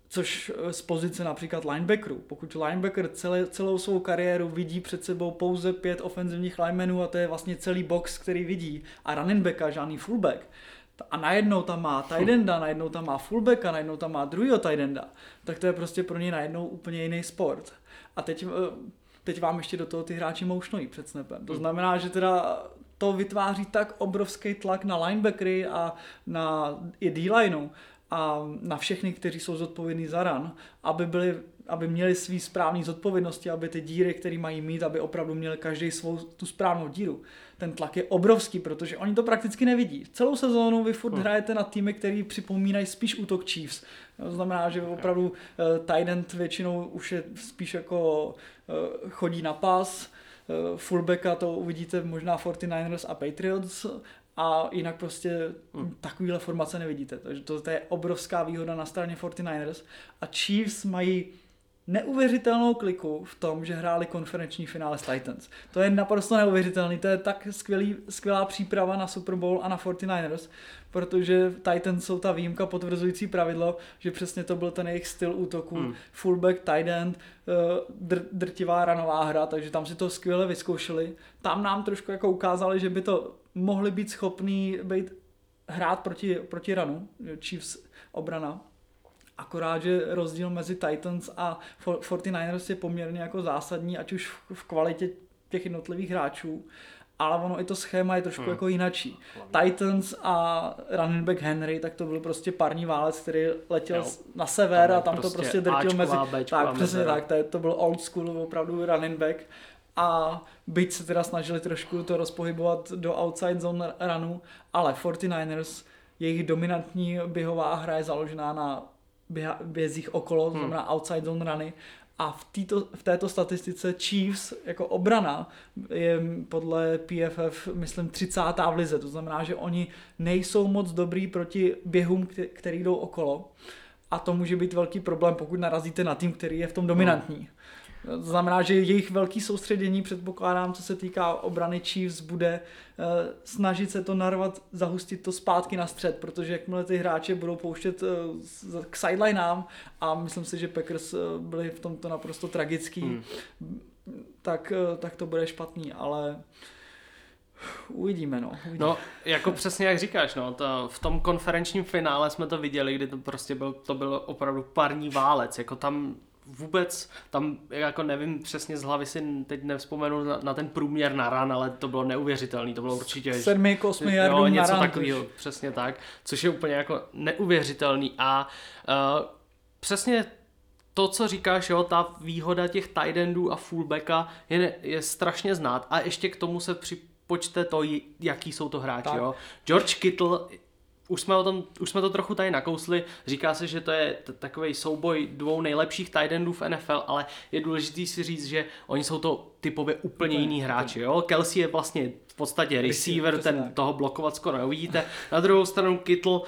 což eh, z pozice například linebackerů. Pokud linebacker celé, celou svou kariéru vidí před sebou pouze pět ofenzivních linemenů a to je vlastně celý box, který vidí a running backa, žádný fullback, a najednou tam má tight enda, najednou tam má fullbacka, najednou tam má druhýho tight enda, tak to je prostě pro něj najednou úplně jiný sport. A teď, eh, teď vám ještě do toho ty hráči moušnojí před snapem. To znamená, že teda to vytváří tak obrovský tlak na linebackery a na i D-lineu a na všechny, kteří jsou zodpovědní za run, aby byli aby měli svý správné zodpovědnosti, aby ty díry, které mají mít, aby opravdu měli každý svou tu správnou díru. Ten tlak je obrovský, protože oni to prakticky nevidí. Celou sezónu vy furt Hmm. hrajete na týmy, který připomínají spíš útok Chiefs. To znamená, že opravdu uh, tight end většinou už je spíš jako uh, chodí na pas, fullbacka to uvidíte možná 49ers a Patriots, a jinak prostě Hmm. takovýhle formace nevidíte. Takže to, to je obrovská výhoda na straně 49ers. A Chiefs mají neuvěřitelnou kliku v tom, že hráli konferenční finále s Titans. To je naprosto neuvěřitelný, to je tak skvělý, skvělá příprava na Super Bowl a na 49ers, protože Titans jsou ta výjimka potvrzující pravidlo, že přesně to byl ten jejich styl útoku, Hmm. fullback, tight end, eh, dr- drtivá ranová hra, takže tam si to skvěle vyzkoušeli. Tam nám trošku jako ukázali, že by to mohli být schopný být hrát proti, proti ranu, Chiefs obrana, Akorát, že rozdíl mezi Titans a 49ers je poměrně jako zásadní, ať už v- kvalitě těch jednotlivých hráčů, ale ono i to schéma je trošku Hmm. jako jinačí. Titans a running back Henry, tak to byl prostě parní válec, který letěl Jo. na sever Tam a tam to prostě prostě drtil mezi... Bčková Tak, přesně tak, to, to byl old school opravdu running back. A byť se teda snažili trošku to rozpohybovat do outside zone runu, ale 49ers, jejich dominantní běhová hra je založená na běha, bězích okolo, to Hmm. znamená outside zone runy. A v, týto, v této statistice Chiefs jako obrana je podle PFF, myslím, 30. v lize. To znamená, že oni nejsou moc dobrý proti běhům, kte- který jdou okolo. A to může být velký problém, pokud narazíte na tým, který je v tom dominantní. To znamená, že jejich velký soustředění, předpokládám, co se týká obrany Chiefs, bude eh, snažit se to narvat, zahustit to zpátky na střed, protože jakmile ty hráče budou pouštět eh, k sidelineám a myslím si, že Packers eh, byli v tomto naprosto tragický, Hmm. tak, tak to bude špatný, ale uvidíme, no. Uvidíme. No, jako přesně jak říkáš, no, to, v tom konferenčním finále jsme to viděli, kdy to prostě byl, to byl opravdu parní válec, jako tam vůbec, tam jako nevím přesně z hlavy si teď nevzpomenu na, na ten průměr na ran, ale to bylo neuvěřitelný, to bylo určitě... Sedmi k osmi jo, něco takového, přesně tak, což je úplně jako neuvěřitelný a uh, přesně to, co říkáš, jo, ta výhoda těch tight endů a fullbacka je, je strašně znát a ještě k tomu se připočte to, jaký jsou to hráči, Tak. jo. George Kittle už jsme, o tom, už jsme to trochu tady nakousli, říká se, že to je t- takový souboj dvou nejlepších tight endů v NFL, ale je důležitý si říct, že oni jsou to typově úplně Úplně, jiný hráči. Jo? Kelsey je vlastně v podstatě receiver, přesně ten toho blokovat skoro neuvidíte. Na druhou stranu Kittle, uh,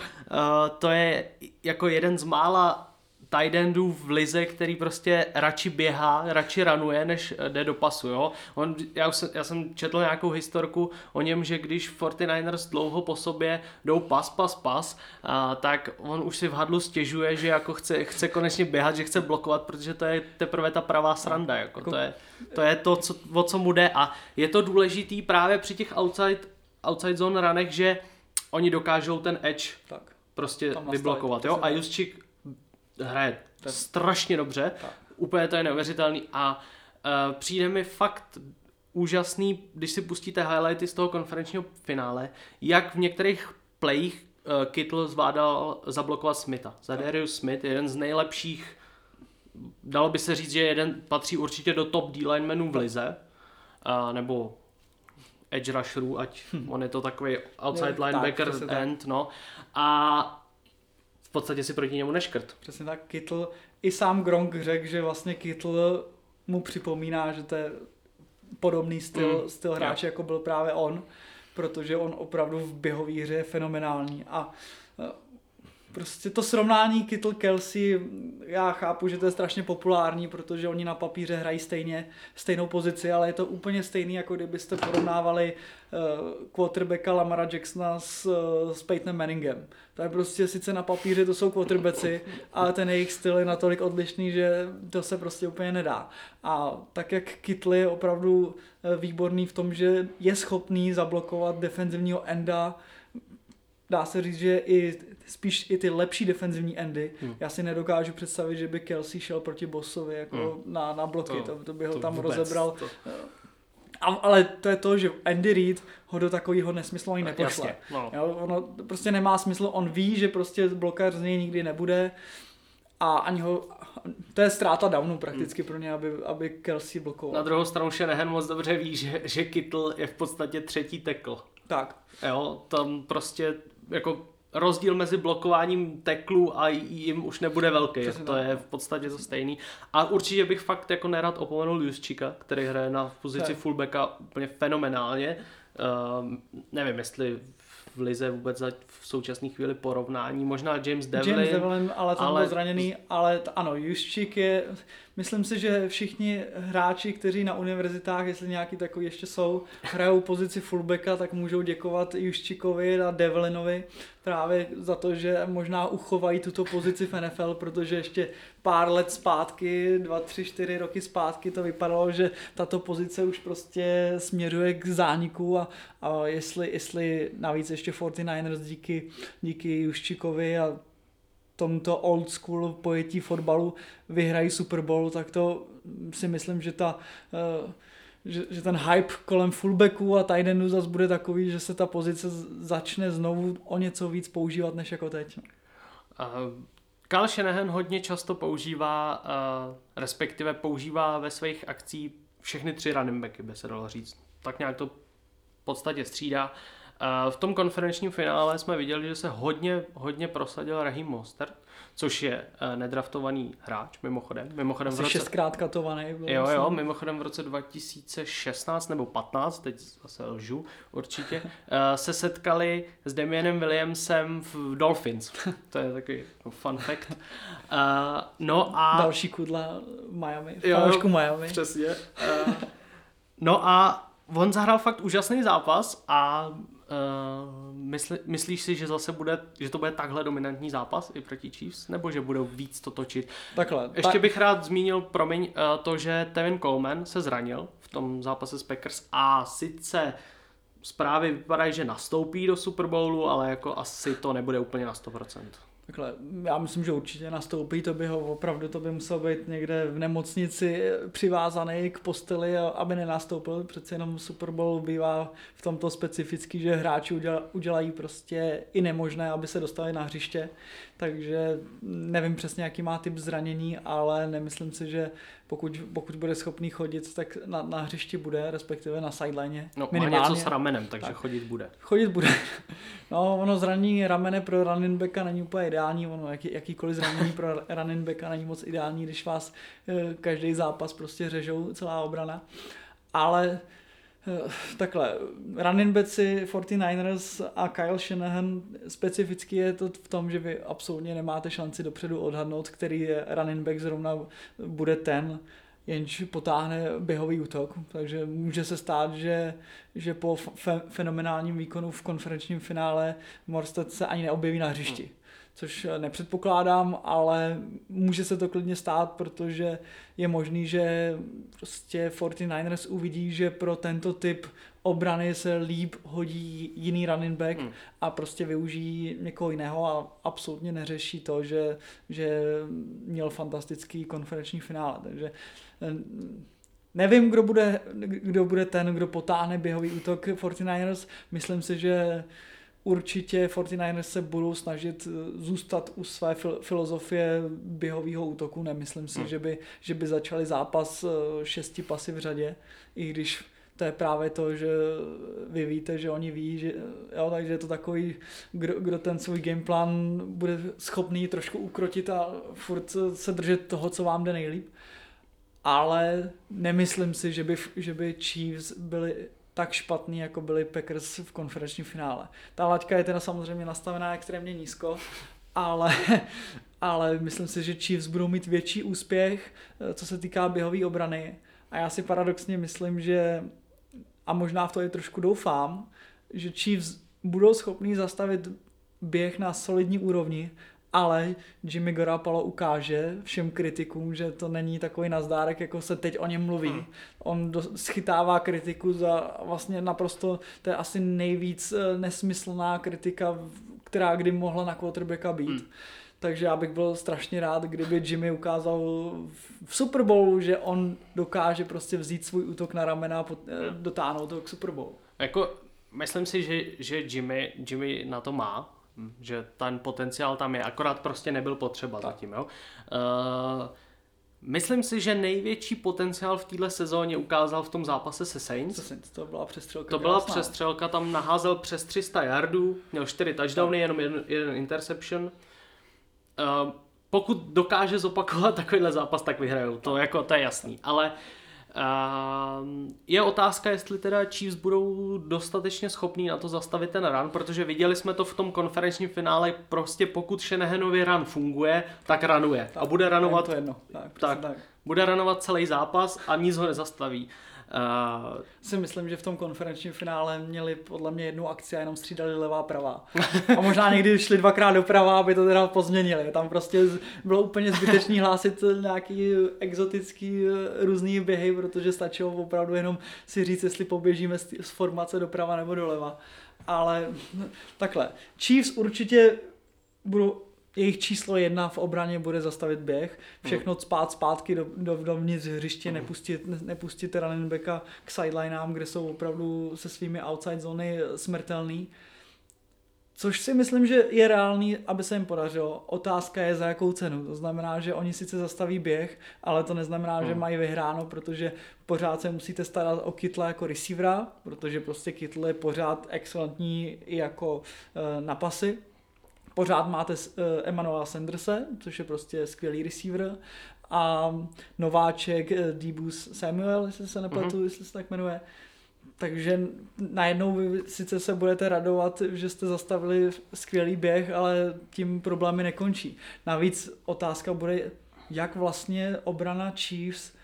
to je jako jeden z mála tight endů v lize, který prostě radši běhá, radši ranuje, než eh, jde do pasu, jo. On, já, už jsem, já jsem četl nějakou historku o něm, že když 49ers dlouho po sobě jdou pas, pas, pas, a, tak on už si v hadlu stěžuje, že jako chce, chce konečně běhat, že chce blokovat, protože to je teprve ta pravá sranda, jako, to je to, je to co, o co mu jde a je to důležitý právě při těch outside, outside zone ranech, že oni dokážou ten edge Tak. prostě vyblokovat, jo, a tak. Hraje Tak. strašně dobře, Tak. úplně to je neuvěřitelný a uh, přijde mi fakt úžasný, když si pustíte highlighty z toho konferenčního finále, jak v některých playích uh, Kittle zvládal zablokovat Smitha. Zadarius Smith, jeden z nejlepších, dalo by se říct, že jeden patří určitě do top D-linemenů v lize, uh, nebo edge rusherů, ať on je to takový outside Je, linebacker tak. end, no. A v podstatě si proti němu neškrt. Přesně tak, Kittle, i sám Gronk řekl, že vlastně Kittle mu připomíná, že to je podobný styl, Mm, styl hráče, jako byl právě on, protože on opravdu v běhové hře je fenomenální. A prostě to srovnání Kittle Kelsey, já chápu, že to je strašně populární, protože oni na papíře hrají stejně, stejnou pozici, ale je to úplně stejný, jako kdybyste porovnávali uh, quarterbacka Lamara Jacksona s, uh, s Peytonem Manningem. To je prostě sice na papíře to jsou quarterbacki, ale ten jejich styl je natolik odlišný, že to se prostě úplně nedá. A tak jak Kittle je opravdu eh, výborný v tom, že je schopný zablokovat defenzivního enda, dá se říct, že i spíš i ty lepší defenzivní endy. Hmm. Hmm. Já si nedokážu představit, že by Kelsey šel proti Bossovi jako Hmm. na, na bloky, to, to, to by ho To tam vůbec, rozebral. To, A, ale to je to, že Andy Reid ho do takového nesmyslu ani nepošle. jasně, no. Jo, ono prostě nemá smysl, on ví, že prostě blokař z něj nikdy nebude a ani ho, to je ztráta downu prakticky pro ně, aby, aby Kelsey Na blokoval. druhou stranu Shanahan moc dobře ví, že, že Kittle je v podstatě třetí tackle. Tak, Jo, tam prostě jako rozdíl mezi blokováním teklů a jim už nebude velký. Přesně to tak. je v podstatě to stejný. A určitě bych fakt jako nerad opomenul Juszczyka, který hraje na pozici Tak. fullbacka úplně fenomenálně. Um, nevím, jestli v Lize vůbec za, v současné chvíli porovnání. Možná James Devlin. James Devlin, ale ten ale- byl zraněný, ale t- ano, Juszczyk je, myslím si, že všichni hráči, kteří na univerzitách, jestli nějaký takový ještě jsou, hrajou pozici fullbacka, tak můžou děkovat Juszczykovi a Devlinovi právě za to, že možná uchovají tuto pozici v NFL, protože ještě pár let zpátky, dva, tři, čtyři roky zpátky to vypadalo, že tato pozice už prostě směřuje k zániku a, a jestli, jestli navíc ještě 49ers díky, díky Juščikovi a tomto old school pojetí fotbalu vyhrají Super Bowl, tak to si myslím, že ta eh, že, že ten hype kolem fullbacku a tight zase bude takový, že se ta pozice začne znovu o něco víc používat než jako teď. Uh, Kyle Shanahan hodně často používá, uh, respektive používá ve svých akcích všechny tři running backy, by se dalo říct. Tak nějak to v podstatě střídá. Uh, v tom konferenčním finále jsme viděli, že se hodně, hodně prosadil Raheem Mostert, což je uh, nedraftovaný hráč, mimochodem. Mimochodem v Asi roce, šestkrát katovaný. byl Jo, jo, mimochodem v roce 2016 nebo 15, teď zase lžu určitě, uh, se setkali s Damienem Williamsem v Dolphins. To je takový jako fun fact. Uh, no a... Další kudla v Miami, v Jo, Miami. Přesně. No a on zahrál fakt úžasný zápas a uh, mysli, myslíš si, že zase bude, že to bude takhle dominantní zápas i proti Chiefs, nebo že budou víc to točit? Takhle. Ještě tak, bych rád zmínil, promiň, eh, to, že Tevin Coleman se zranil v tom zápase s Packers a sice zprávy vypadají, že nastoupí do Super Bowlu, ale jako asi to nebude úplně na 100%. Takhle, já myslím, že určitě nastoupí, to by ho opravdu, to by musel být někde v nemocnici přivázaný k posteli, aby nenastoupil. Přece jenom Super Bowl bývá v tomto specifický, že hráči udělají prostě i nemožné, aby se dostali na hřiště. Takže nevím přesně, jaký má typ zranění, ale nemyslím si, že pokud, pokud bude schopný chodit, tak na, na hřišti bude, respektive na sideline. No, minimálně. má něco s ramenem, takže tak. chodit bude. Chodit bude. No, ono zranění ramene pro running backa není úplně ideální, ono jaký, jakýkoliv zranění pro running backa není moc ideální, když vás eh, každý zápas prostě řežou celá obrana. Ale takhle, running backi 49ers a Kyle Shanahan specificky je to v tom, že vy absolutně nemáte šanci dopředu odhadnout, který running back zrovna bude ten, jenž potáhne běhový útok, takže může se stát, že, že po fe, fenomenálním výkonu v konferenčním finále Morstead se ani neobjeví na hřišti. Což nepředpokládám, ale může se to klidně stát, protože je možný, že prostě 49ers uvidí, že pro tento typ obrany se líp hodí jiný running back hmm. a prostě využijí někoho jiného a absolutně neřeší to, že, že měl fantastický konferenční finále. Takže eh, nevím, kdo bude, kdo bude ten, kdo potáhne běhový útok 49ers. Myslím si, že určitě 49ers se budou snažit eh, zůstat u své filozofie běhového útoku. Nemyslím si, hmm. že, by, že by začali zápas eh, šesti pasy v řadě, i když to je právě to, že vy víte, že oni ví, že jo, takže je to takový, kdo, kdo ten svůj gameplan bude schopný trošku ukrotit a furt se držet toho, co vám jde nejlíp. Ale nemyslím si, že by, že by Chiefs byli tak špatný, jako byli Packers v konferenčním finále. Ta laťka je teda samozřejmě nastavená extrémně nízko, ale, ale myslím si, že Chiefs budou mít větší úspěch, eh, co se týká běhové obrany. A já si paradoxně myslím, že, a možná v to i trošku doufám, že Chiefs budou schopní zastavit běh na solidní úrovni ale Jimmy Garoppolo ukáže všem kritikům, že to není takový nazdárek, jako se teď o něm mluví. Hmm. On do, schytává kritiku za vlastně naprosto, to je asi nejvíc eh, nesmyslná kritika, která kdy mohla na quarterbacka být. Hmm. Takže já bych byl strašně rád, kdyby Jimmy ukázal v Super Bowlu, že on dokáže prostě vzít svůj útok na ramena a pot, eh, hmm. dotáhnout to k Super Bowlu. Jako, myslím si, že, že Jimmy, Jimmy na to má, že ten potenciál tam je, akorát prostě nebyl potřeba tak. zatím. Jo? Uh, myslím si, že největší potenciál v téhle sezóně ukázal v tom zápase se Saints. Se Saints to byla přestřelka. To byla krásná. přestřelka, tam naházel přes 300 yardů, měl 4 touchdowny, tak. jenom jeden, jeden interception. Uh, pokud dokáže zopakovat takovýhle zápas, tak vyhrajou, to, jako, to je jasný. Ale uh, je otázka, jestli teda Chiefs budou dostatečně schopní na to zastavit ten run, protože viděli jsme to v tom konferenčním finále, prostě pokud Shanahanovi run funguje, tak ranuje. Tak, a bude ranovat, to jedno. Tak, tak, tak. bude ranovat celý zápas a nic ho nezastaví. Uh, si myslím, že v tom konferenčním finále měli podle mě jednu akci a jenom střídali levá pravá. A možná někdy šli dvakrát doprava, aby to teda pozměnili. Tam prostě bylo úplně zbytečný hlásit nějaký exotický eh, různý běhy, protože stačilo opravdu jenom si říct, jestli poběžíme z formace doprava nebo doleva. Ale takhle. Chiefs určitě budou jejich číslo jedna v obraně bude zastavit běh, všechno hmm. spát zpátky do, do, dovnitř hřiště, hmm. nepustit, nepustit running backa k sidelineám, kde jsou opravdu se svými outside zóny smrtelný. Což si myslím, že je reálný, aby se jim podařilo. Otázka je za jakou cenu. To znamená, že oni sice zastaví běh, ale to neznamená, hmm. že mají vyhráno, protože pořád se musíte starat o Kytla jako receivera, protože prostě Kytl je pořád excelentní i jako uh, na pasy pořád máte uh, Emanuela Sanderse, což je prostě skvělý receiver, a nováček uh, Debus Samuel, jestli se nepletu, mm-hmm. jestli se tak jmenuje. Takže najednou vy sice se budete radovat, že jste zastavili skvělý běh, ale tím problémy nekončí. Navíc otázka bude, jak vlastně obrana Chiefs Eh,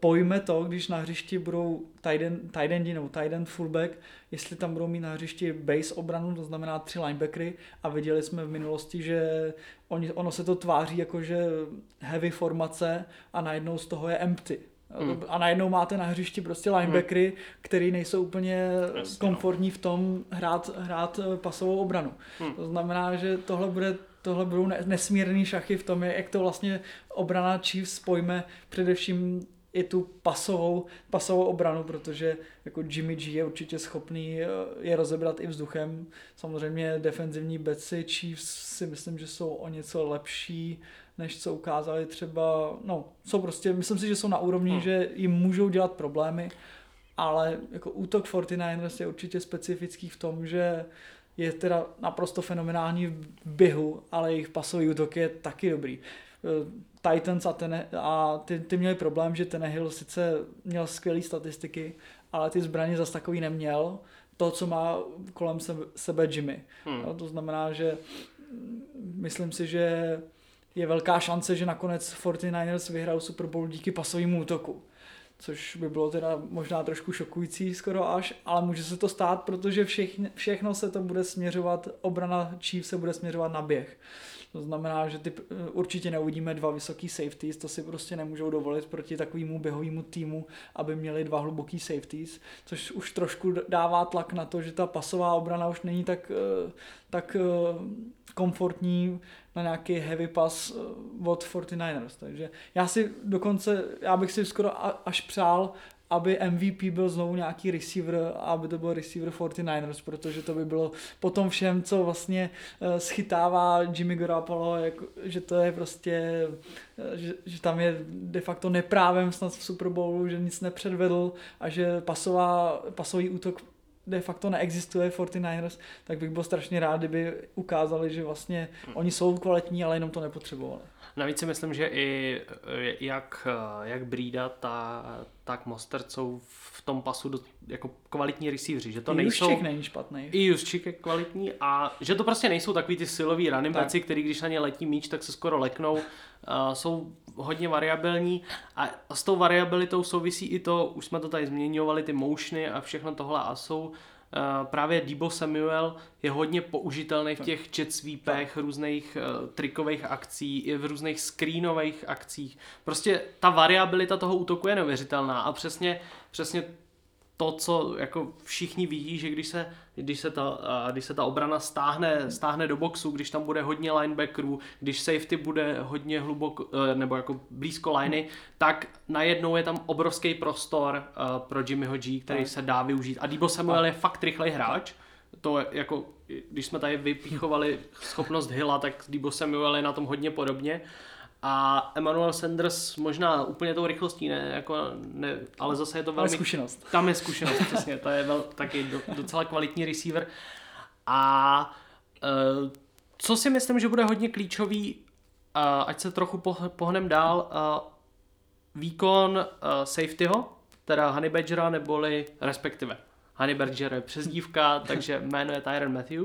pojme to, když na hřišti budou tight endi nebo tight end fullback, jestli tam budou mít na hřišti base obranu, to znamená tři linebackery a viděli jsme v minulosti, že oni, ono se to tváří jako, že heavy formace a najednou z toho je empty. Hmm. A najednou máte na hřišti prostě linebackery, hmm. který nejsou úplně Jasně, komfortní v tom hrát, hrát eh, pasovou obranu. Hmm. To znamená, že tohle bude tohle budou nesmírný šachy v tom, jak to vlastně obrana Chiefs pojme především i tu pasovou, pasovou obranu, protože jako Jimmy G je určitě schopný eh, je rozebrat i vzduchem. Samozřejmě defenzivní beci Chiefs si myslím, že jsou o něco lepší, než co ukázali třeba, no, jsou prostě, myslím si, že jsou na úrovni, hmm. že jim můžou dělat problémy, ale jako útok 49ers je určitě specifický v tom, že je teda naprosto fenomenální v běhu, ale jejich pasový útok je taky dobrý. Titans a, ten, a ty, ty měli problém, že Tenehill sice měl skvělé statistiky, ale ty zbraně zase takový neměl. To, co má kolem sebe, sebe Jimmy. Hmm. No, to znamená, že myslím si, že je velká šance, že nakonec 49ers vyhrajou Super Bowl díky pasovému útoku což by bylo teda možná trošku šokující skoro až, ale může se to stát, protože všechny, všechno se to bude směřovat, obrana Chiefs se bude směřovat na běh. To znamená, že ty určitě neuvidíme dva vysoký safeties, to si prostě nemůžou dovolit proti takovému běhovému týmu, aby měli dva hluboký safeties, což už trošku dává tlak na to, že ta pasová obrana už není tak, eh, tak eh, komfortní na nějaký heavy pass eh, od 49ers. Takže já si dokonce, já bych si skoro až přál, aby MVP byl znovu nějaký receiver a aby to byl receiver 49ers, protože to by bylo potom všem, co vlastně eh, schytává Jimmy Garoppolo, jako, že to je prostě, eh, že, že tam je de facto neprávem snad v Super Bowlu, že nic nepředvedl a že pasová, pasový útok de facto neexistuje 49ers, tak bych byl strašně rád, kdyby ukázali, že vlastně hmm. oni jsou kvalitní, ale jenom to nepotřebovali. Navíc si myslím, že i jak, jak Brída, ta, tak Mostert jsou v tom pasu do, jako kvalitní receiveři, že to I nejsou... Juszczyk není špatný. I Juszczyk je kvalitní a že to prostě nejsou takový ty silový running backi, který když na ně letí míč, tak se skoro leknou. Uh, jsou hodně variabilní a s tou variabilitou souvisí i to, už jsme to tady zmiňovali, ty motiony a všechno tohle a jsou Uh, právě Debo Samuel je hodně použitelný v těch jet sweepech, různých uh, trikových akcí, i v různých screenových akcích. Prostě ta variabilita toho útoku je neuvěřitelná a přesně, přesně to, co jako všichni vidí, že když se, když se, ta, když se ta obrana stáhne, stáhne do boxu, když tam bude hodně linebackerů, když safety bude hodně hluboko, e, nebo jako blízko liney, tak najednou je tam obrovský prostor e, pro Jimmyho G, který se dá využít. A Debo Samuel je fakt rychlej hráč, to jako, když jsme tady vypíchovali schopnost Hilla, tak Debo Samuel je na tom hodně podobně. A Emmanuel Sanders možná úplně tou rychlostí, ne, jako ne, ale zase je to velmi... Ale zkušenost. Tam je zkušenost, přesně, to je vel, taky do, docela kvalitní receiver. A uh, co si myslím, že bude hodně klíčový, uh, ať se trochu pohnem dál, uh, výkon uh, safetyho, teda Honey Badgera, neboli respektive Honey Badger je přezdívka, takže jméno je Tyron Matthew.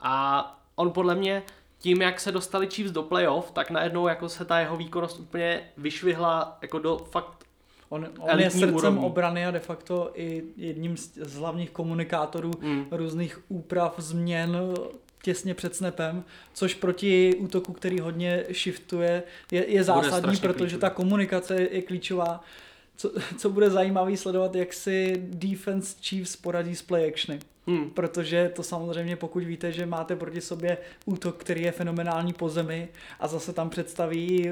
A on podle mě tím, jak se dostali Chiefs do playoff, tak najednou jako se ta jeho výkonnost úplně vyšvihla jako do fakt On, on je srdcem úrovní. obrany a de facto i jedním z, z hlavních komunikátorů mm. různých úprav, změn těsně před snapem, což proti útoku, který hodně shiftuje, je, je zásadní, protože klíčový. ta komunikace je klíčová. Co, co bude zajímavý sledovat, jak si defense Chiefs poradí s play actiony. Hmm. Protože to samozřejmě, pokud víte, že máte proti sobě útok, který je fenomenální po zemi a zase tam představí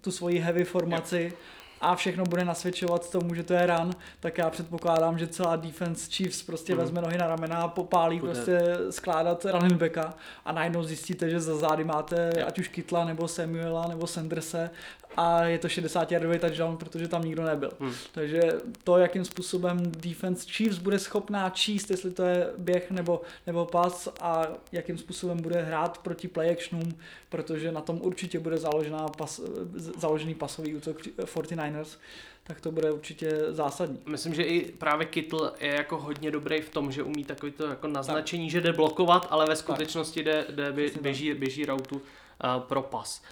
tu svoji heavy formaci, yep a všechno bude nasvědčovat tomu, že to je run, tak já předpokládám, že celá defense Chiefs prostě mm. vezme nohy na ramena a popálí Bude. prostě skládat running backa a najednou zjistíte, že za zády máte yeah. ať už Kitla nebo Samuela nebo Sanderse a je to 60 yardový touchdown, protože tam nikdo nebyl. Hmm. Takže to, jakým způsobem defense Chiefs bude schopná číst, jestli to je běh nebo, nebo pas a jakým způsobem bude hrát proti play actionům, protože na tom určitě bude založená pas, založený pasový útok 49ers tak to bude určitě zásadní. Myslím, že i právě Kittle je jako hodně dobrý v tom, že umí takový to jako naznačení, tak. že jde blokovat, ale ve skutečnosti jde, jde běží, běží routu uh, pro pas.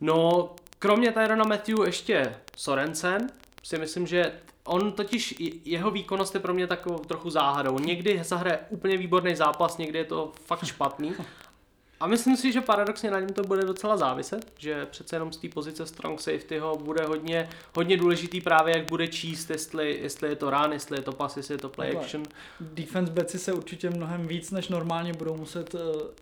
No, Kromě Tyrona Matthew ještě Sorensen, si myslím, že on totiž, jeho výkonnost je pro mě takovou trochu záhadou. Někdy zahraje úplně výborný zápas, někdy je to fakt špatný. A myslím si, že paradoxně na něm to bude docela záviset, že přece jenom z té pozice strong safetyho bude hodně, hodně důležitý právě, jak bude číst, jestli, jestli je to run, jestli je to pass, jestli je to play action. Defense backi se určitě mnohem víc než normálně budou muset uh,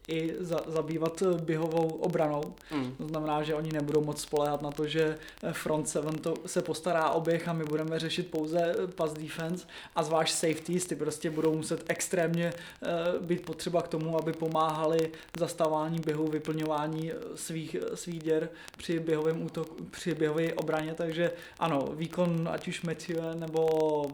i za, zabývat uh, běhovou obranou. Mm. To znamená, že oni nebudou moc spolehat na to, že eh, front seven to se postará o běh a my budeme řešit pouze eh, pass defense a zvlášť safeties, ty prostě budou muset extrémně uh, být potřeba k tomu, aby pomáhali zastavání běhu, vyplňování eh, svých, eh, svých děr při běhovém útoku, při běhové obraně, takže ano, výkon ať už Matthew nebo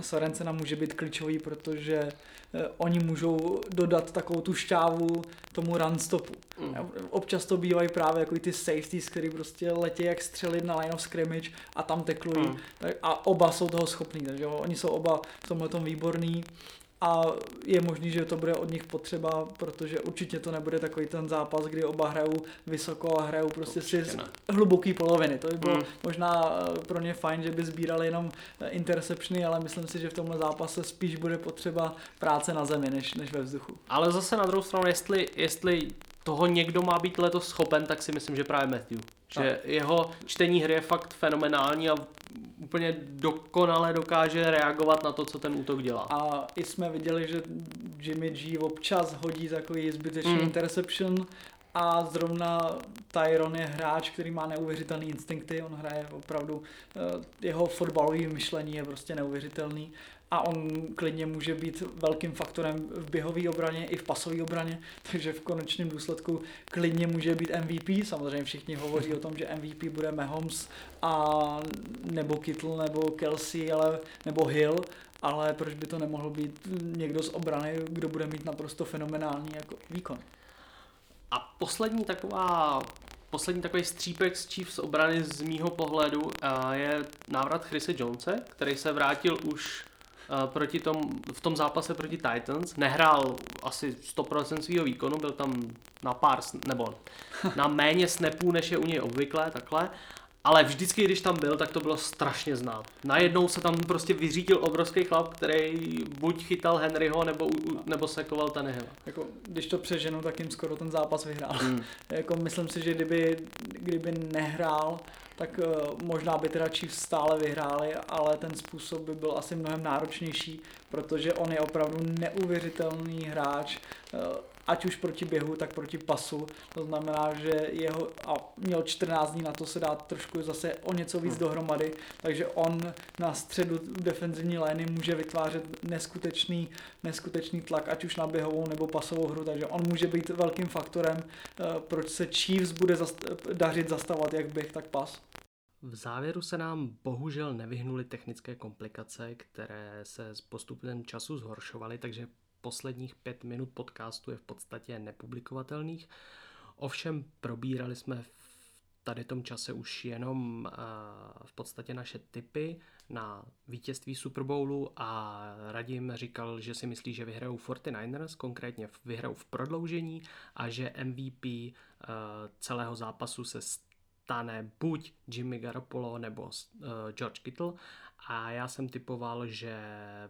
Sorensena může být klíčový, protože eh, oni můžou dodat takovou tu šťávu tomu run stopu. Mm. Občas to bývají právě jako ty safeties, který prostě letí jak střely na line of scrimmage a tam teklují. Mm. Tak, a oba jsou toho schopní, takže oni jsou oba v tomhle výborný a je možný, že to bude od nich potřeba, protože určitě to nebude takový ten zápas, kdy oba hrajou vysoko a hrajou prostě si z hluboký poloviny. To by bylo Mm. možná eh, pro ně fajn, že by sbírali jenom eh, interceptiony, ale myslím si, že v tomhle zápase spíš bude potřeba práce na zemi, než, než ve vzduchu. Ale zase na druhou stranu, jestli, jestli toho někdo má být letos schopen, tak si myslím, že právě Matthew. Že jeho čtení hry je fakt fenomenální a úplně dokonale dokáže reagovat na to, co ten útok dělá. A i jsme viděli, že Jimmy G občas hodí takový zbytečný Mm. interception a zrovna Tyron je hráč, který má neuvěřitelný instinkty, on hraje opravdu, eh, jeho fotbalový myšlení je prostě neuvěřitelný a on klidně může být velkým faktorem v běhové obraně i v pasové obraně, takže v konečném důsledku klidně může být MVP, samozřejmě všichni hovoří o tom, že MVP bude Mahomes a nebo Kittle nebo Kelsey, ale, nebo Hill, ale proč by to nemohl být někdo z obrany, kdo bude mít naprosto fenomenální jako výkon. A poslední taková Poslední takový střípek z Chiefs obrany z mýho pohledu a je návrat Chrisse Jonese, který se vrátil už proti tom, v tom zápase proti Titans. Nehrál asi 100% svého výkonu, byl tam na pár, nebo na méně snapů, než je u něj obvyklé, takhle. Ale vždycky, když tam byl, tak to bylo strašně znát. Najednou se tam prostě vyřídil obrovský chlap, který buď chytal Henryho, nebo, nebo sekoval Tannehill. Jako, když to přeženu, tak jim skoro ten zápas vyhrál. Hmm. jako, myslím si, že kdyby, kdyby nehrál, tak uh, možná by teda Chiefs stále vyhráli, ale ten způsob by byl asi mnohem náročnější, protože on je opravdu neuvěřitelný hráč, uh, ať už proti běhu, tak proti pasu. To znamená, že jeho, a měl 14 dní na to se dát trošku zase o něco víc Hmm. dohromady, takže on na středu defenzivní lény může vytvářet neskutečný, neskutečný tlak, ať už na běhovou nebo pasovou hru, takže on může být velkým faktorem, eh, proč se Chiefs bude zast- dařit zastavovat jak běh, tak pas. V závěru se nám bohužel nevyhnuly technické komplikace, které se s postupem času zhoršovaly, takže posledních pět minut podcastu je v podstatě nepublikovatelných. Ovšem probírali jsme v tady tom čase už jenom uh, v podstatě naše tipy na vítězství Super Bowlu a Radim říkal, že si myslí, že vyhrajou 49ers, konkrétně vyhrajou v prodloužení a že MVP uh, celého zápasu se stane buď Jimmy Garoppolo nebo uh, George Kittle a já jsem typoval, že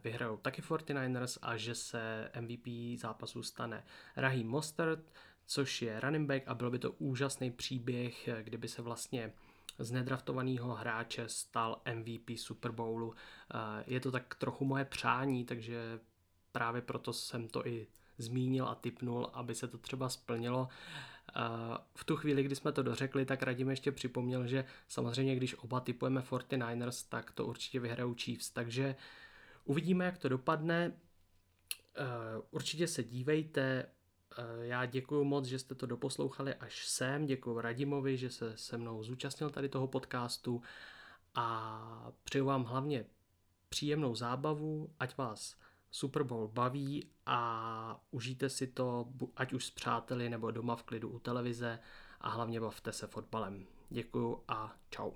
vyhrajou taky 49ers a že se MVP zápasu stane Raheem Mostert, což je running back a byl by to úžasný příběh, kdyby se vlastně z nedraftovaného hráče stal MVP Super Bowlu. Eh, Je to tak trochu moje přání, takže právě proto jsem to i zmínil a typnul, aby se to třeba splnilo. V tu chvíli, kdy jsme to dořekli, tak Radim ještě připomněl, že samozřejmě, když oba typujeme 49ers, tak to určitě vyhrajou Chiefs. Takže uvidíme, jak to dopadne. Eh, Určitě se dívejte. Eh, Já děkuji moc, že jste to doposlouchali až sem. Děkuji Radimovi, že se se mnou zúčastnil tady toho podcastu a přeju vám hlavně příjemnou zábavu, ať vás Super Bowl baví a užijte si to, ať už s přáteli nebo doma v klidu u televize a hlavně bavte se fotbalem. Děkuju a čau.